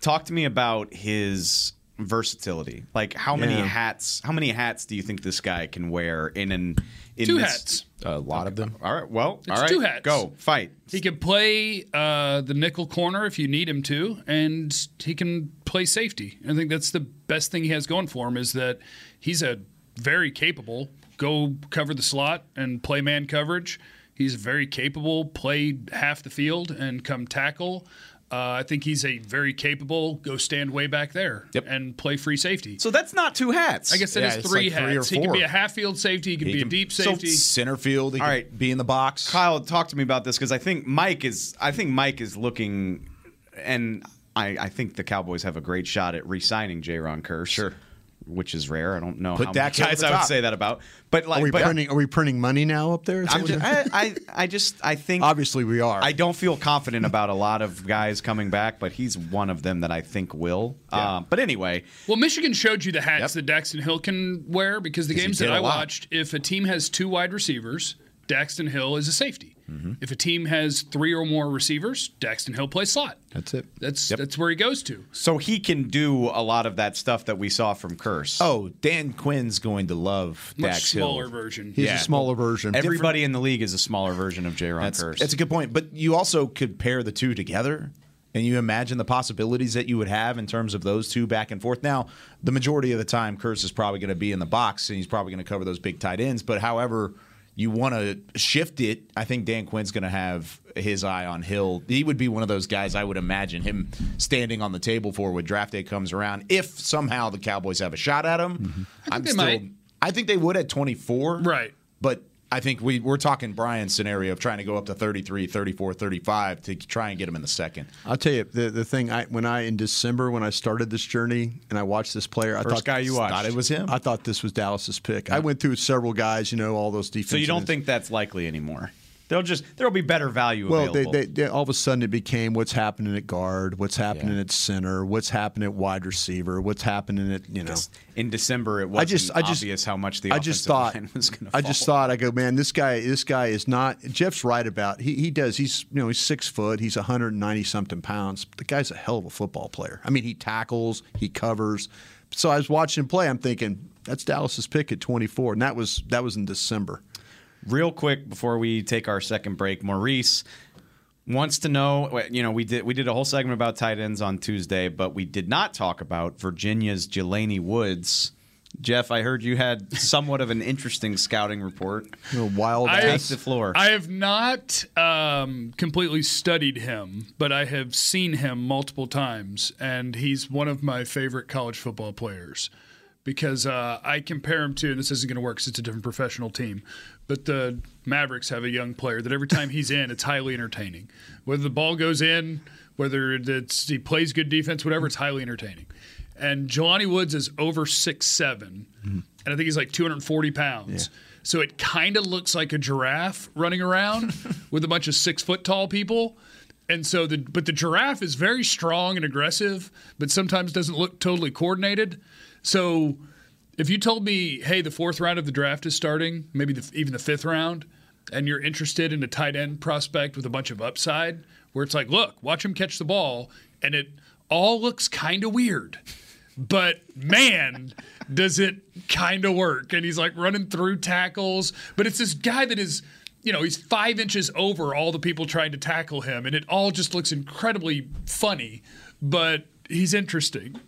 S4: talk to me about his versatility. Like how many
S6: Yeah.
S4: hats? How many hats do you think this guy can wear in an in
S7: Two
S4: this-
S7: hats.
S5: A lot of them.
S4: All right. Well,
S7: It's
S4: all right.
S7: two hats.
S4: Go fight.
S7: He can play uh, the nickel corner if you need him to, and he can play safety. I think that's the best thing he has going for him is that he's a very capable go cover the slot and play man coverage. He's very capable, play half the field and come tackle. Uh, I think he's a very capable go stand way back there
S5: Yep.
S7: and play free safety.
S4: So that's not two hats.
S7: I guess that
S5: Yeah,
S7: is
S5: it's
S7: three
S5: like three or
S7: hats. He can be a half field safety. He can
S5: He
S7: be
S5: can-
S7: a deep
S4: so
S7: safety.
S5: Center field. He
S4: All
S5: could
S4: right.
S5: Be in the box.
S4: Kyle, talk to me about this because I think Mike is. I think Mike is looking, and I, I think the Cowboys have a great shot at re-signing Jayron Kearse.
S5: Sure.
S4: Which is rare. I don't know
S5: Put
S4: how
S5: Dax
S4: many guys I would say that about. But like,
S6: Are we
S4: but
S6: printing? Are we printing money now up there?
S4: I'm just, I, I, I just, I think
S6: Obviously, we are.
S4: I don't feel confident about a lot of guys coming back, but he's one of them that I think will. Um, but anyway,
S7: Well, Michigan showed you the hats that Daxton Hill can wear because the games that I watched, if a team has two wide receivers, Daxton Hill is a safety.
S5: Mm-hmm.
S7: If a team has three or more receivers, Daxton Hill plays slot.
S6: That's it.
S7: That's that's where he goes to.
S4: so he can do a lot of that stuff that we saw from Kearse.
S5: Oh, Dan Quinn's going to love
S7: Much
S5: Dax
S7: smaller
S5: Hill.
S7: version.
S6: He's
S5: Yeah.
S6: a smaller version.
S4: everybody in the league is a smaller version of Jayron
S5: That's,
S4: Kearse.
S5: that's a good point. But you also could pair the two together. And you imagine the possibilities that you would have in terms of those two back and forth. Now, the majority of the time, Kearse is probably going to be in the box and he's probably going to cover those big tight ends. But however you want to shift it, I think Dan Quinn's going to have his eye on Hill. He would be one of those guys I would imagine him standing on the table for when draft day comes around. If somehow the Cowboys have a shot at him, mm-hmm. I'm
S7: they
S5: still.
S7: might.
S5: I think they would at 24.
S7: Right.
S5: But I think we, we're talking Brian's scenario of trying to go up to 33, 34, 35 to try and get him in the second.
S6: I'll tell you the the thing. I when I in December when I started this journey and I watched this player, I
S4: First
S6: thought
S4: guy you watched.
S5: Thought it was him.
S6: I thought this was Dallas's pick. I went through several guys, you know, all those defenses.
S4: so you don't think that's likely anymore? They'll just there'll be better value
S6: Well,
S4: available.
S6: they, they, all of a sudden it became what's happening at guard, what's happening
S5: Yeah.
S6: at center, what's happening at wide receiver, what's happening at you know.
S4: in December, it wasn't
S6: I just, I just,
S4: obvious how much the
S6: I just thought,
S4: line was going to.
S6: I just thought, I go, man, this guy, this guy is not. Jeff's right about he he does. He's you know he's six foot, he's 190 something pounds. The guy's a hell of a football player. I mean, he tackles, he covers. So I was watching him play. I'm thinking that's Dallas's pick at 24, and that was that was in December.
S4: Real quick before we take our second break, Maurice wants to know. You know, we did we did a whole segment about tight ends on Tuesday, but we did not talk about Virginia's Jelani Woods. Jeff, I heard you had somewhat of an interesting scouting report.
S6: You know, wild
S7: I-
S6: ass.
S4: the floor.
S7: I have not um, completely studied him, but I have seen him multiple times, and he's one of my favorite college football players because uh, I compare him to, and this isn't going to work because it's a different professional team, but the Mavericks have a young player that every time he's in, it's highly entertaining. Whether the ball goes in, whether it's, he plays good defense, whatever, it's highly entertaining. And Jelani Woods is over six seven, mm-hmm. and I think he's like 240 pounds. So it kind of looks like a giraffe running around with a bunch of six foot tall people. And so the but the giraffe is very strong and aggressive, but sometimes doesn't look totally coordinated. So if you told me, hey, the fourth round of the draft is starting, maybe the, even the fifth round, and you're interested in a tight end prospect with a bunch of upside, where it's like, look, watch him catch the ball, and it all looks kind of weird. But man, does it kind of work. And he's like running through tackles. But it's this guy that is, you know, he's five inches over all the people trying to tackle him. And it all just looks incredibly funny. But he's interesting.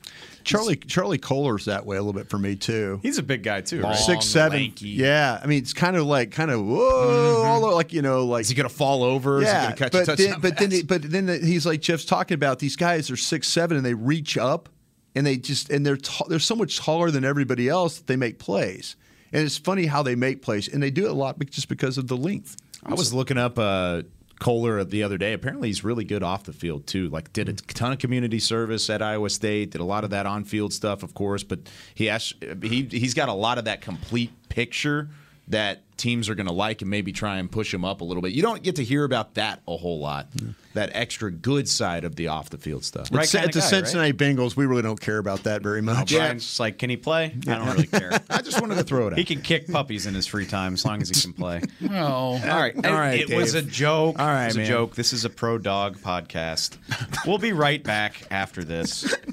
S6: Charlie Charlie Kolar's that way a little bit for me too.
S4: He's a big guy too. right?
S6: Six seven,
S5: lanky.
S6: yeah. I mean, it's kind of like kind of whoa, all over, like you know, like
S5: Is he going to fall over? Is he
S6: yeah.
S5: going to catch
S6: but
S5: a
S6: then, but then,
S5: pass?
S6: but then the, he's like Jeff's talking about these guys are six seven and they reach up and they just and they're ta- they're so much taller than everybody else that they make plays. And it's funny how they make plays, and they do it a lot just because of the length.
S5: I was looking up uh, Kolar the other day. Apparently, he's really good off the field too. Like, did a mm-hmm. ton of community service at Iowa State. Did a lot of that on-field stuff, of course. But he has, he he's got a lot of that complete picture that teams are going to like and maybe try and push him up a little bit. You don't get to hear about that a whole lot. That extra good side of the off the field stuff.
S4: Right
S6: At
S4: kinda
S6: the
S4: guy, right?
S6: Cincinnati Bengals, we really don't care about that very much.
S4: Brian's just like, can he play? I don't really care.
S5: I just wanted to throw it out.
S4: He can kick puppies in his free time as long as he can play.
S7: Oh,
S4: All right.
S5: All right,
S4: It was a joke.
S5: All right,
S4: it was
S5: man.
S4: a joke. This is a pro dog podcast. We'll be right back after this.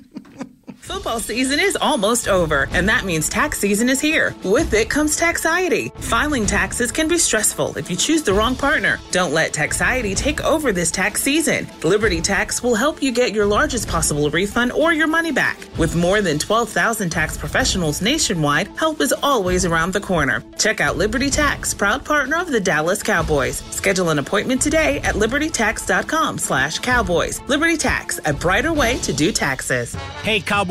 S8: Football season is almost over, and that means tax season is here. With it comes taxiety. Filing taxes can be stressful if you choose the wrong partner. Don't let taxiety take over this tax season. Liberty Tax will help you get your largest possible refund or your money back. With more than 12,000 tax professionals nationwide, help is always around the corner. Check out Liberty Tax, proud partner of the Dallas Cowboys. Schedule an appointment today at libertytax.com slash cowboys. Liberty Tax, a brighter way to do taxes.
S9: Hey, Cowboy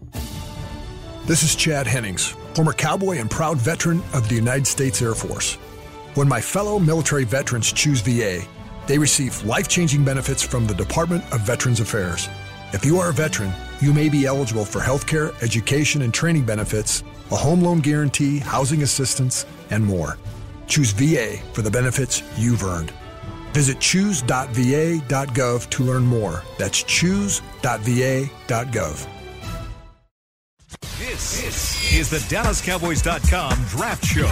S10: This is Chad Hennings, former cowboy and proud veteran of the United States Air Force. When my fellow military veterans choose VA, they receive life changing benefits from the Department of Veterans Affairs. If you are a veteran, you may be eligible for healthcare, education, and training benefits, a home loan guarantee, housing assistance, and more. Choose VA for the benefits you've earned. Visit choose.va.gov to learn more. That's choose.va.gov.
S1: This, this is the DallasCowboys.com Draft Show.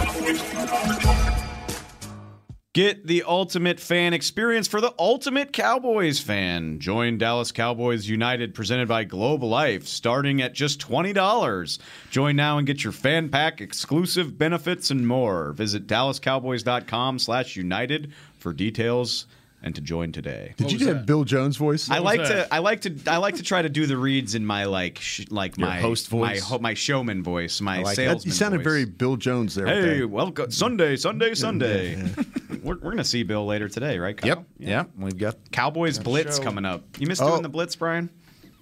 S4: Get the ultimate fan experience for the ultimate Cowboys fan. Join Dallas Cowboys United presented by Globe Life starting at just $20. Join now and get your fan pack, exclusive benefits, and more. Visit dallascowboys.com slash united for details and to join today.
S6: Did you do have Bill Jones voice?
S4: I like to I like to I like to try to do the reads in my like sh- like
S5: Your
S4: my
S5: host voice?
S4: my ho- my showman voice, my
S6: That-
S4: salesman
S6: you sounded
S4: voice.
S6: very Bill Jones there. with
S4: Hey,
S6: that.
S4: welcome Sunday, Sunday, Sunday. we're, we're gonna see Bill later today, right? Kyle?
S5: Yep. Yeah. We've got
S4: Cowboys Blitz
S5: show.
S4: coming up. You missed
S6: Oh.
S4: doing the Blitz, Brian?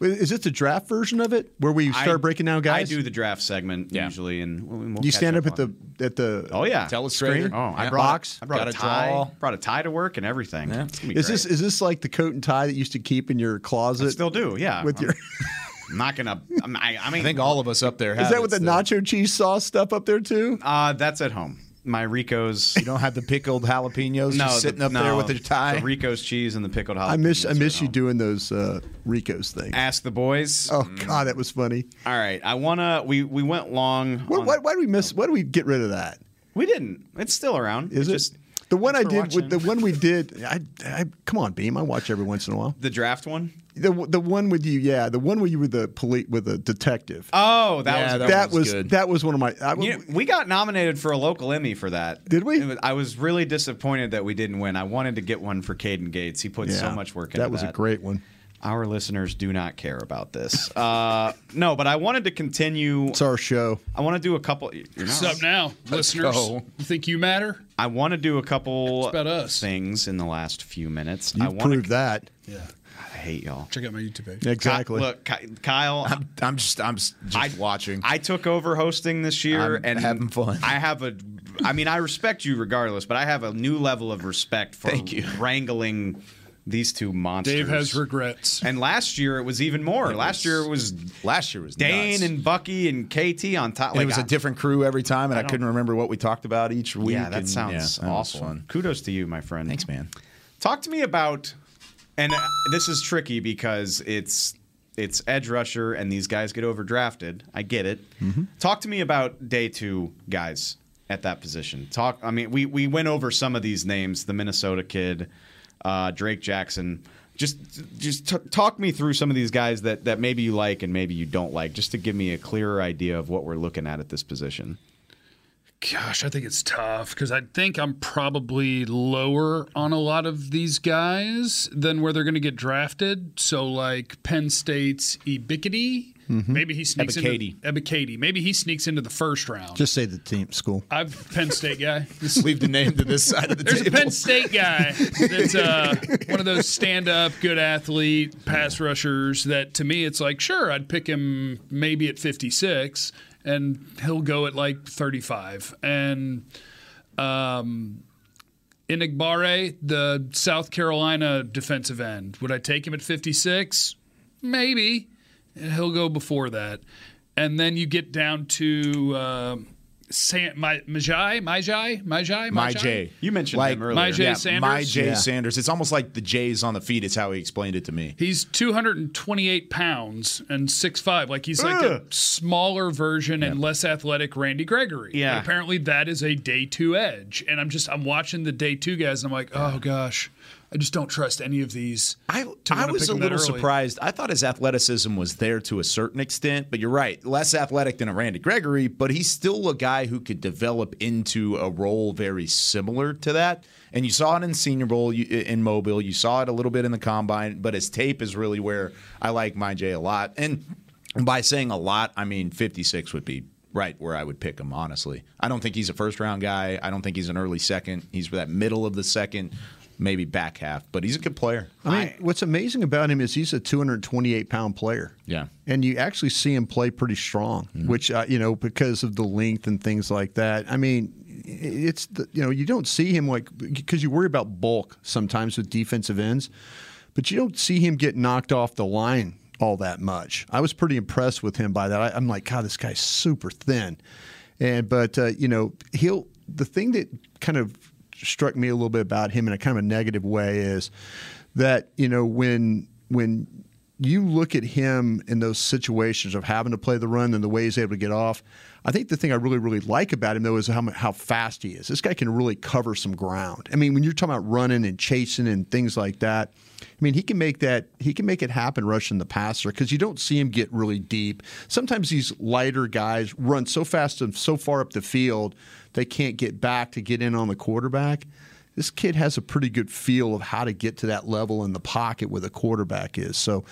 S6: Wait, Is this the draft version of it where we start
S4: I-
S6: breaking down guys?
S4: I do the draft segment
S5: Yeah.
S4: usually, and we'll, we'll
S6: You stand up at the at the.
S4: Oh yeah,
S5: Telestrator.
S4: Oh, I
S5: Yeah.
S4: brought
S6: Box.
S4: I brought
S5: Got
S4: a
S5: a
S4: tie.
S5: draw.
S4: Brought a tie to work and everything.
S5: Yeah.
S4: It's gonna be
S6: Is
S4: great.
S6: this is this like the coat and tie that you used to keep in your closet?
S4: I still do? Yeah.
S6: With
S4: I'm,
S6: your,
S4: I'm not gonna. I'm, I, I mean,
S5: I think all of us up there have
S6: is that with the
S5: still.
S6: nacho cheese sauce stuff up there too?
S4: Uh, that's at home. My Rico's.
S5: You don't have the pickled jalapenos
S4: no,
S5: just sitting
S4: the,
S5: up there with the tie.
S4: The Rico's cheese and the pickled jalapenos.
S6: I miss I miss you doing those uh, Ricos things.
S4: Ask the boys.
S6: Oh God, that was funny.
S4: All right, I wanna. We we went long.
S6: What,
S4: on-
S6: why, why do we miss? Why do we get rid of that?
S4: We didn't. It's still around.
S6: Is
S4: It's
S6: it
S4: just
S6: the one I did with the one we did? I, I come on, Beam. I watch every once in a while.
S4: the draft one?
S6: The the one with you, yeah, the one where you were the police with the detective.
S4: Oh, that
S5: Yeah,
S4: was
S5: that
S6: that
S5: was
S6: was
S5: good.
S6: that was one of my. I,
S4: You know, we got nominated for a local Emmy for that.
S6: Did we?
S4: Was- I was really disappointed that we didn't win. I wanted to get one for Caden Gates. He put so much work into
S6: That was a great one.
S4: Our listeners do not care about this. Uh, no, but I wanted to continue.
S6: It's our show.
S4: I want to do a couple. You're not.
S7: What's up now, listeners?
S5: go.
S7: You think you matter?
S4: I want to do a couple
S7: It's about us.
S4: things in the last few minutes.
S6: You
S4: I want
S6: proved
S4: to.
S6: that
S7: Yeah.
S4: I hate y'all.
S7: Check out my YouTube page.
S6: exactly.
S4: Ky- look, Ky- Kyle.
S5: I'm, I'm just I'm just
S4: I-
S5: watching.
S4: I took over hosting this year
S5: I'm
S4: and
S5: having fun.
S4: I have a I mean I respect you regardless, but I have a new level of respect for
S5: Thank you.
S4: wrangling these two monsters.
S7: Dave has regrets.
S4: and last year it was even more. last
S5: was-
S4: year it was
S5: Last year was
S4: Dane
S5: nuts.
S4: and Bucky and KT on top.
S5: And
S4: like
S5: it was
S4: I-
S5: a different crew every time, and I,
S4: don't-
S5: couldn't remember what we talked about each week.
S4: Yeah, that
S5: and,
S4: sounds
S5: yeah, that
S4: awful.
S5: fun.
S4: Kudos to you, my friend.
S5: Thanks, man.
S4: Talk to me about, and uh, this is tricky because it's it's edge rusher and these guys get overdrafted. I get it.
S5: Mm-hmm.
S4: Talk to me about day two guys at that position. Talk. I mean, we we went over some of these names: the Minnesota kid, uh, Drake Jackson. Just just t- talk me through some of these guys that that maybe you like and maybe you don't like, just to give me a clearer idea of what we're looking at at this position.
S7: Gosh, I think it's tough because I think I'm probably lower on a lot of these guys than where they're going to get drafted. So, like Penn State's Ebiketie, maybe he sneaks
S5: Ebiketie.
S7: into Ebiketie. Maybe he sneaks into the first round.
S6: Just say the team school.
S7: I've Penn State guy. This-
S5: Leave the name to this side of the
S7: There's a. Penn State guy that's uh, one of those stand-up, good athlete, pass rushers. That to me, it's like, sure, I'd pick him maybe at 56, and he'll go at like 35. And um, Enagbare, the South Carolina defensive end, would I take him at 56? Maybe. He'll go before that. and then you get down to uh, San, my, Myjai, Myjai, Myjai,
S5: My J.
S4: You mentioned
S5: like,
S4: him earlier.
S7: My J.
S5: yeah,
S7: Sanders?
S5: My J.
S6: Yeah.
S5: Sanders. It's almost like the J's on the feet. Is how he explained it to me.
S7: He's 228 pounds and 6'5. Like he's like a smaller version and less athletic Randy Gregory.
S4: Yeah.
S7: And apparently that is a day two edge. And I'm just, I'm watching the day two guys and I'm like, oh gosh, I just don't trust any of these.
S5: I, I was a little surprised. I thought his athleticism was there to a certain extent, but you're right. Less athletic than a Randy Gregory, but he's still a guy who could develop into a role very similar to that. And you saw it in Senior Bowl you- in Mobile. You saw it a little bit in the combine, but his tape is really where I like my Jay a lot. And by saying a lot, I mean 56 would be right where I would pick him, honestly. I don't think he's a first round guy. I don't think he's an early second. He's that middle of the second, maybe back half, but he's a good player.
S6: I mean, what's amazing about him is he's a 228 pound player.
S5: Yeah.
S6: And you actually see him play pretty strong, which, uh, you know, because of the length and things like that. I mean, it's, the, you know, you don't see him like, because you worry about bulk sometimes with defensive ends, but you don't see him get knocked off the line all that much. I was pretty impressed with him by that. I, I'm like, God, this guy's super thin. And, but, uh, you know, he'll, the thing that kind of struck me a little bit about him in a kind of a negative way is that you know when when you look at him in those situations of having to play the run and the way he's able to get off. I think the thing I really, really like about him, though, is how, how fast he is. This guy can really cover some ground. I mean, when you're talking about running and chasing and things like that, I mean, he can make that he can make it happen rushing the passer because you don't see him get really deep. Sometimes these lighter guys run so fast and so far up the field they can't get back to get in on the quarterback this kid has a pretty good feel of how to get to that level in the pocket where the quarterback is. So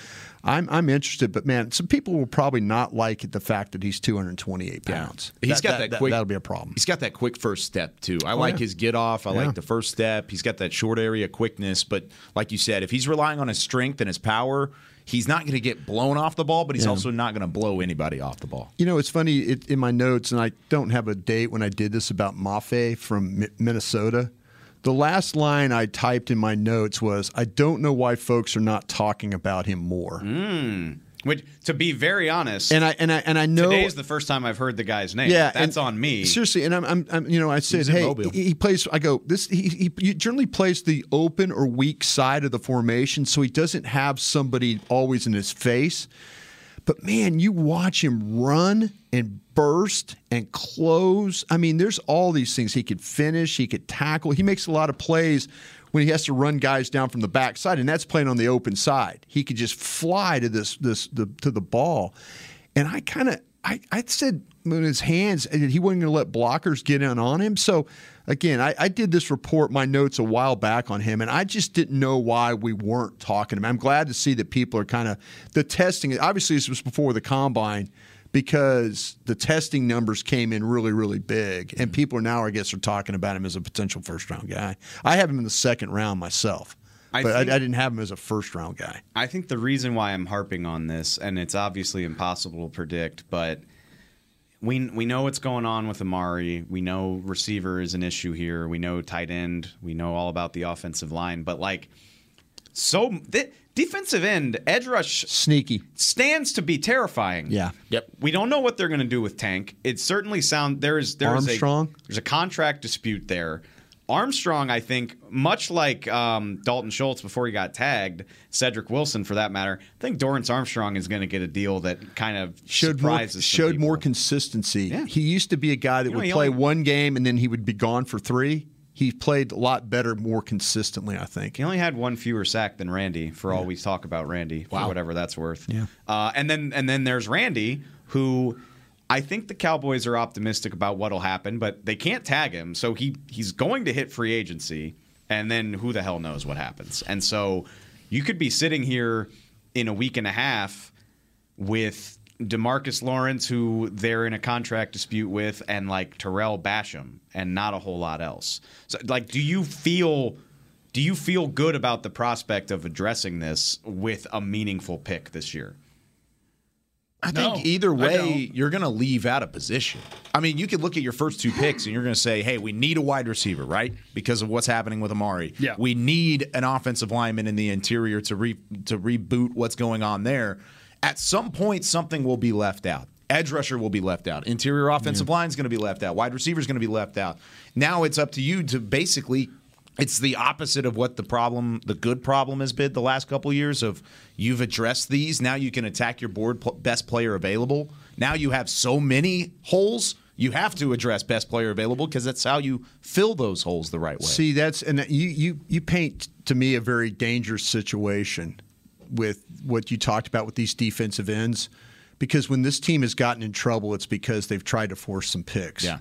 S6: I'm I'm interested, but man, some people will probably not like the fact that he's 228 pounds.
S5: He's got that, quick.
S6: That'll be a problem.
S5: He's got that quick first step too. I oh, like
S6: yeah.
S5: his get off. I
S6: Yeah.
S5: like the first step. He's got that short area quickness. But like you said, if he's relying on his strength and his power, he's not going to get blown off the ball. But he's
S6: Yeah.
S5: also not going to blow anybody off the ball.
S6: You know, it's funny it, in my notes, and I don't have a date when I did this about Mafe from Mi- Minnesota. The last line I typed in my notes was, "I don't know why folks are not talking about him more." Hmm.
S4: Which, to be very honest,
S6: And I and I and I know
S4: today's the first time I've heard the guy's name.
S6: Yeah,
S4: that's
S6: and
S4: on me.
S6: Seriously, and I'm, I'm, I'm you know, I said, hey, he, he plays. I go, this. He, he, he generally plays the open or weak side of the formation, so he doesn't have somebody always in his face. But man, you watch him run and burst and close. I mean, there's all these things. He could finish, he could tackle. He makes a lot of plays when he has to run guys down from the backside, and that's playing on the open side. He could just fly to this this the, to the ball. And I kind of I, I said in his hands and he wasn't going to let blockers get in on him. So again, I, I did this report, my notes a while back on him, and I just didn't know why we weren't talking to him. I'm glad to see that people are kind of the testing. Obviously, this was before the combine because the testing numbers came in really, really big, and mm-hmm. people are now, I guess, are talking about him as a potential first round guy. I have him in the second round myself,
S4: I
S6: but
S4: think-
S6: I, I didn't have him as a first round guy.
S4: I think the reason why I'm harping on this, and it's obviously impossible to predict, but we we know what's going on with Amari. We know receiver is an issue here. We know tight end. We know all about the offensive line. But like, so th- defensive end edge rush
S6: Sneaky.
S4: stands to be terrifying.
S6: Yeah.
S5: Yep.
S4: We don't know what they're going to do with Tank. It certainly sound there is there is
S6: Armstrong?
S4: a there's a contract dispute there. Armstrong, I think, much like um, Dalton Schultz before he got tagged, Cedric Wilson for that matter, I think Dorance Armstrong is going to get a deal that kind of
S6: showed more
S4: surprises some
S6: showed
S4: people.
S6: more consistency.
S4: Yeah.
S6: He used to be a guy that
S4: You know,
S6: would
S4: he
S6: play
S4: only-
S6: one game and then he would be gone for three. He played a lot better, more consistently. I think.
S4: He only had one fewer sack than Randy. For all we talk about Randy, for whatever that's worth.
S6: Yeah.
S4: Uh, and then and then there's Randy, who I think the Cowboys are optimistic about what'll happen, but they can't tag him, so he he's going to hit free agency, and then who the hell knows what happens. And so you could be sitting here in a week and a half with DeMarcus Lawrence, who they're in a contract dispute with, and like Tarell Basham, and not a whole lot else. So, like, do you feel? Do you feel good about the prospect of addressing this with a meaningful pick this year?
S5: I
S7: No,
S5: think either way, you're going to leave out a position. I mean, you could look at your first two picks and you're going to say, hey, we need a wide receiver, right? Because of what's happening with Amari.
S7: Yeah.
S5: We need an offensive lineman in the interior to re- to reboot what's going on there. At some point, something will be left out. Edge rusher will be left out. Interior offensive line is going to be left out. Wide receiver is going to be left out. Now it's up to you to basically. It's the opposite of what the problem, the good problem has been the last couple of years. Of you've addressed these, now you can attack your board best player available. Now you have so many holes, you have to address best player available because that's how you fill those holes the right way.
S6: See, that's and you you you paint to me a very dangerous situation with what you talked about with these defensive ends, because when this team has gotten in trouble, it's because they've tried to force some picks.
S5: Yeah.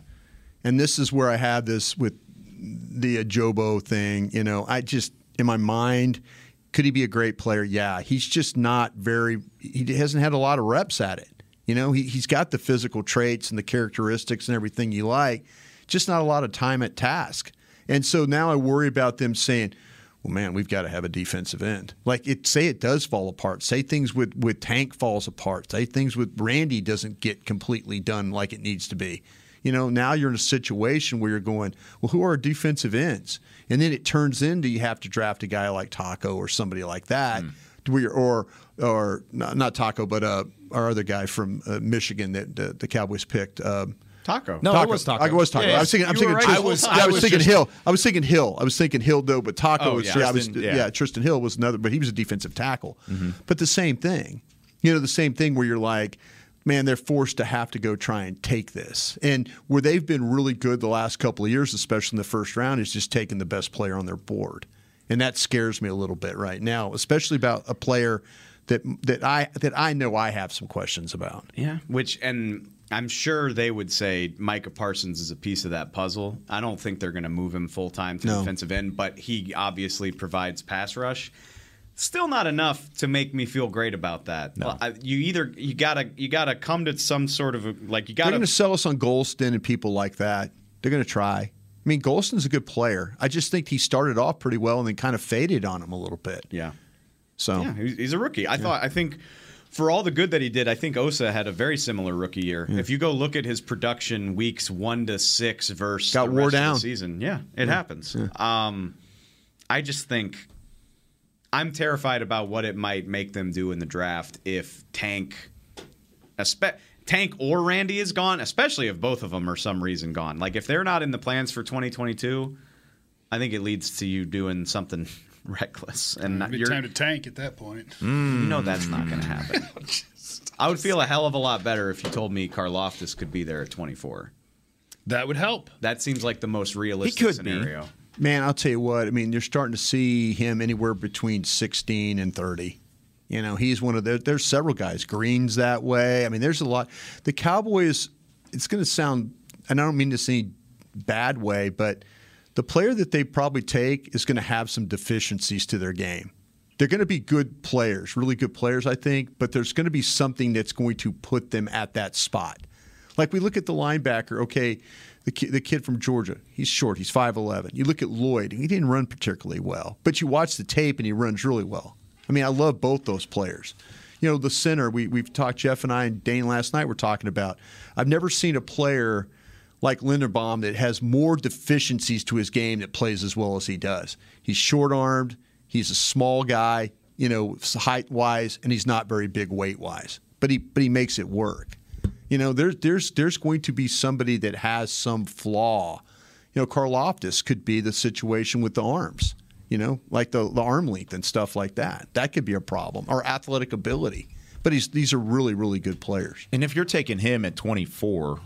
S6: and this is where I have this with the Ojabo thing. You know, I just in my mind. Could he be a great player? Yeah, he's just not very. He hasn't had a lot of reps at it. You know, he, he's got the physical traits and the characteristics and everything you like, just not a lot of time at task. And so now I worry about them saying, well, man, we've got to have a defensive end. Like it, say it does fall apart. Say things with, with Tank falls apart. Say things with Randy doesn't get completely done like it needs to be. You know, now you're in a situation where you're going, well, who are our defensive ends? And then it turns into you have to draft a guy like Taco or somebody like that, you're, or or not, not Taco, but uh, our other guy from uh, Michigan that uh, the Cowboys picked. Um,
S4: Taco.
S5: No, it was Taco.
S6: I was Taco.
S5: Yeah,
S6: I was thinking. I'm thinking.
S4: right Trysten,
S6: I was,
S4: whole time.
S6: I
S5: I
S6: was
S5: was
S6: thinking
S5: just-
S6: Hill. I was thinking Hill. I was thinking Hill though, but Taco
S5: Oh,
S6: was.
S5: yeah.
S6: Yeah, I was, yeah.
S5: yeah.
S6: Trysten Hill was another, but he was a defensive tackle. Mm-hmm. But the same thing. You know, the same thing where you're like, man, they're forced to have to go try and take this. And where they've been really good the last couple of years, especially in the first round, is just taking the best player on their board. And that scares me a little bit right now, especially about a player that that I that I know I have some questions about.
S4: Yeah, which and I'm sure they would say Micah Parsons is a piece of that puzzle. I don't think they're going to move him full time to
S6: No.
S4: defensive end, but he obviously provides pass rush. Still not enough to make me feel great about that. Well, I, you either you gotta you gotta come to some sort of a, like you gotta.
S6: They're to sell us on Golston and people like that. They're going to try. I mean, Golston's a good player. I just think he started off pretty well and then kind of faded on him a little bit.
S4: yeah
S6: So
S4: yeah he's, he's a rookie. I thought I think for all the good that he did, I think Osa had a very similar rookie year. If you go look at his production weeks one to six versus
S6: Got
S4: the
S6: wore
S4: rest of the
S6: down.
S4: season, yeah, it happens. Um, I just think I'm terrified about what it might make them do in the draft if Tank, espe- Tank or Randy is gone, especially if both of them are some reason gone. Like if they're not in the plans for 2022, I think it leads to you doing something reckless, and not,
S7: It'd be
S4: you're,
S7: time to tank at that point. Mm.
S4: you know that's not going to happen. I would feel a hell of a lot better if you told me Karlaftis could be there at 24.
S7: That would help.
S4: That seems like the most realistic
S5: could be.
S4: scenario.
S6: Man, I'll tell you what. I mean, you're starting to see him anywhere between 16 and 30. You know, he's one of the. There's several guys. Green's that way. I mean, there's a lot. The Cowboys. It's going to sound, and I don't mean this in any bad way, but the player that they probably take is going to have some deficiencies to their game. They're going to be good players, really good players, I think, but there's going to be something that's going to put them at that spot. Like we look at the linebacker, okay, the kid, the kid from Georgia, he's short, he's 5'11. You look at Lloyd, he didn't run particularly well, but you watch the tape and he runs really well. I mean, I love both those players. You know, the center, we, we've talked, Jeff and I and Dane last night were talking about. I've never seen a player like Linderbaum that has more deficiencies to his game that plays as well as he does. He's short armed, he's a small guy, you know, height wise, and he's not very big weight wise. But he but he makes it work. You know, there's there's there's going to be somebody that has some flaw. You know, Karlaftis could be the situation with the arms. You know, like the, the arm length and stuff like that. That could be a problem. Or athletic ability. But he's these are really really good players.
S5: And if you're taking him at 24,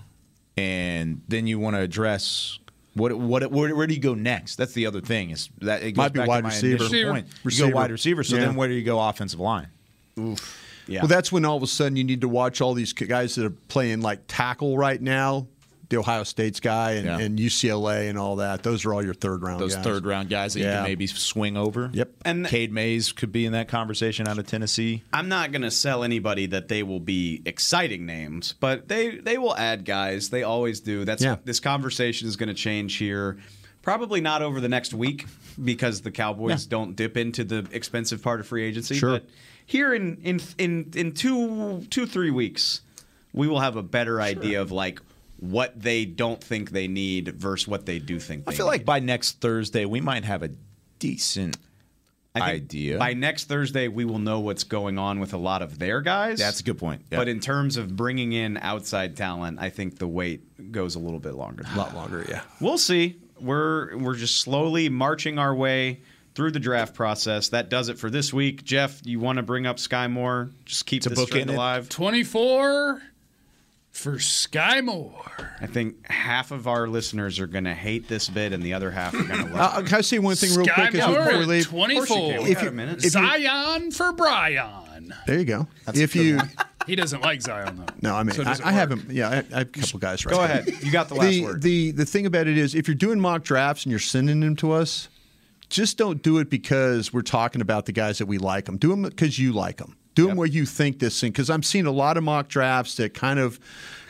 S5: and then you want to address what what where, where do you go next? That's the other thing. Is that it goes
S6: Might be
S5: back
S6: wide
S5: to my
S6: receiver.
S5: initial
S7: Receiver.
S5: point. You
S6: Receiver.
S5: go wide receiver. So
S6: Yeah.
S5: then where do you go offensive line?
S4: Yeah.
S6: Well, that's when all of a sudden you need to watch all these guys that are playing like tackle right now. The Ohio State's guy and,
S5: Yeah.
S6: and UCLA and all that. Those are all your third round
S5: Those
S6: guys.
S5: third round guys that you can maybe swing over.
S6: Yep.
S4: And-
S5: Cade Mays could be in that conversation out of Tennessee.
S4: I'm not going to sell anybody that they will be exciting names, but they they will add guys. They always do. That's
S6: Yeah.
S4: this conversation is going to change here. Probably not over the next week because the Cowboys don't dip into the expensive part of free agency.
S6: Sure.
S4: But here in in in in two two three weeks, we will have a better idea of like what they don't think they need versus what they do think. They
S5: I feel
S4: need.
S5: like by next Thursday we might have a decent
S4: I
S5: idea.
S4: By next Thursday, we will know what's going on with a lot of their guys.
S5: That's a good point. Yeah.
S4: But in terms of bringing in outside talent, I think the wait goes a little bit longer.
S6: A lot longer, yeah.
S4: We'll see. We're we're just slowly marching our way through the draft process. That does it for this week. Jeff, you want to bring up Skyy Moore? Just keep
S5: To
S4: this
S5: book
S4: trend
S5: in it?
S4: Alive.
S7: 24 for Skyy Moore.
S4: I think half of our listeners are going to hate this bit, and the other half are going to
S6: Uh,
S4: love it.
S6: can I say one thing real
S7: Sky
S6: quick as
S7: Moore
S6: before we
S7: at
S6: leave?
S7: 24.
S4: We got a minute.
S6: if you-
S7: Zion for Brian.
S6: There you go.
S4: That's
S6: if you
S4: one.
S7: He doesn't like Zion, though.
S6: no, I mean
S7: So
S6: I, I haven't. Yeah, I, I have a couple guys. Right
S4: Go ahead. You got the last
S6: the,
S4: word.
S6: The the thing about it is, if you're doing mock drafts and you're sending them to us, just don't do it because we're talking about the guys that we like them. Do them because you like them. Do them where you think this thing. Because I'm seeing a lot of mock drafts that kind of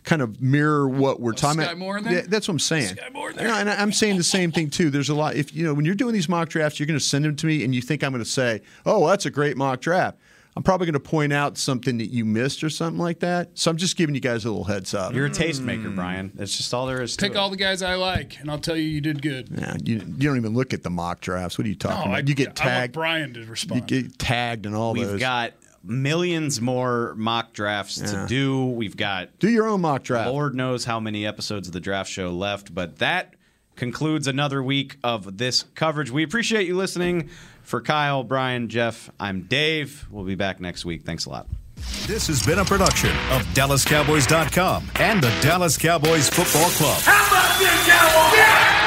S6: kind of mirror what we're oh, talking
S7: Oh, Sky
S6: about.
S7: Moore in there?
S6: Yeah, that's what I'm saying.
S7: Skyy Moore in there?
S6: No, and I- I'm saying the same thing too. There's a lot. If you know when you're doing these mock drafts, you're going to send them to me, and you think I'm going to say, "Oh, that's a great mock draft." I'm probably going to point out something that you missed or something like that. So I'm just giving you guys a little heads up.
S4: You're a tastemaker, mm. Brian. That's just all there is to
S7: Pick
S4: it.
S7: all the guys I like, and I'll tell you you did good.
S6: Yeah, you, you don't even look at the mock drafts. What are you
S7: No,
S6: talking
S7: I,
S6: about? You get
S7: I want
S6: tagged.
S7: Brian to
S6: You
S7: respond.
S6: get tagged and all
S4: We've
S6: those.
S4: got millions more mock drafts to do. We've got
S6: Do your own mock draft.
S4: Lord knows how many episodes of the draft show left, but that concludes another week of this coverage. We appreciate you listening. For Kyle, Brian, Jeff, I'm Dave. We'll be back next week. Thanks a lot.
S1: This has been a production of DallasCowboys.com and the Dallas Cowboys Football Club.
S3: How about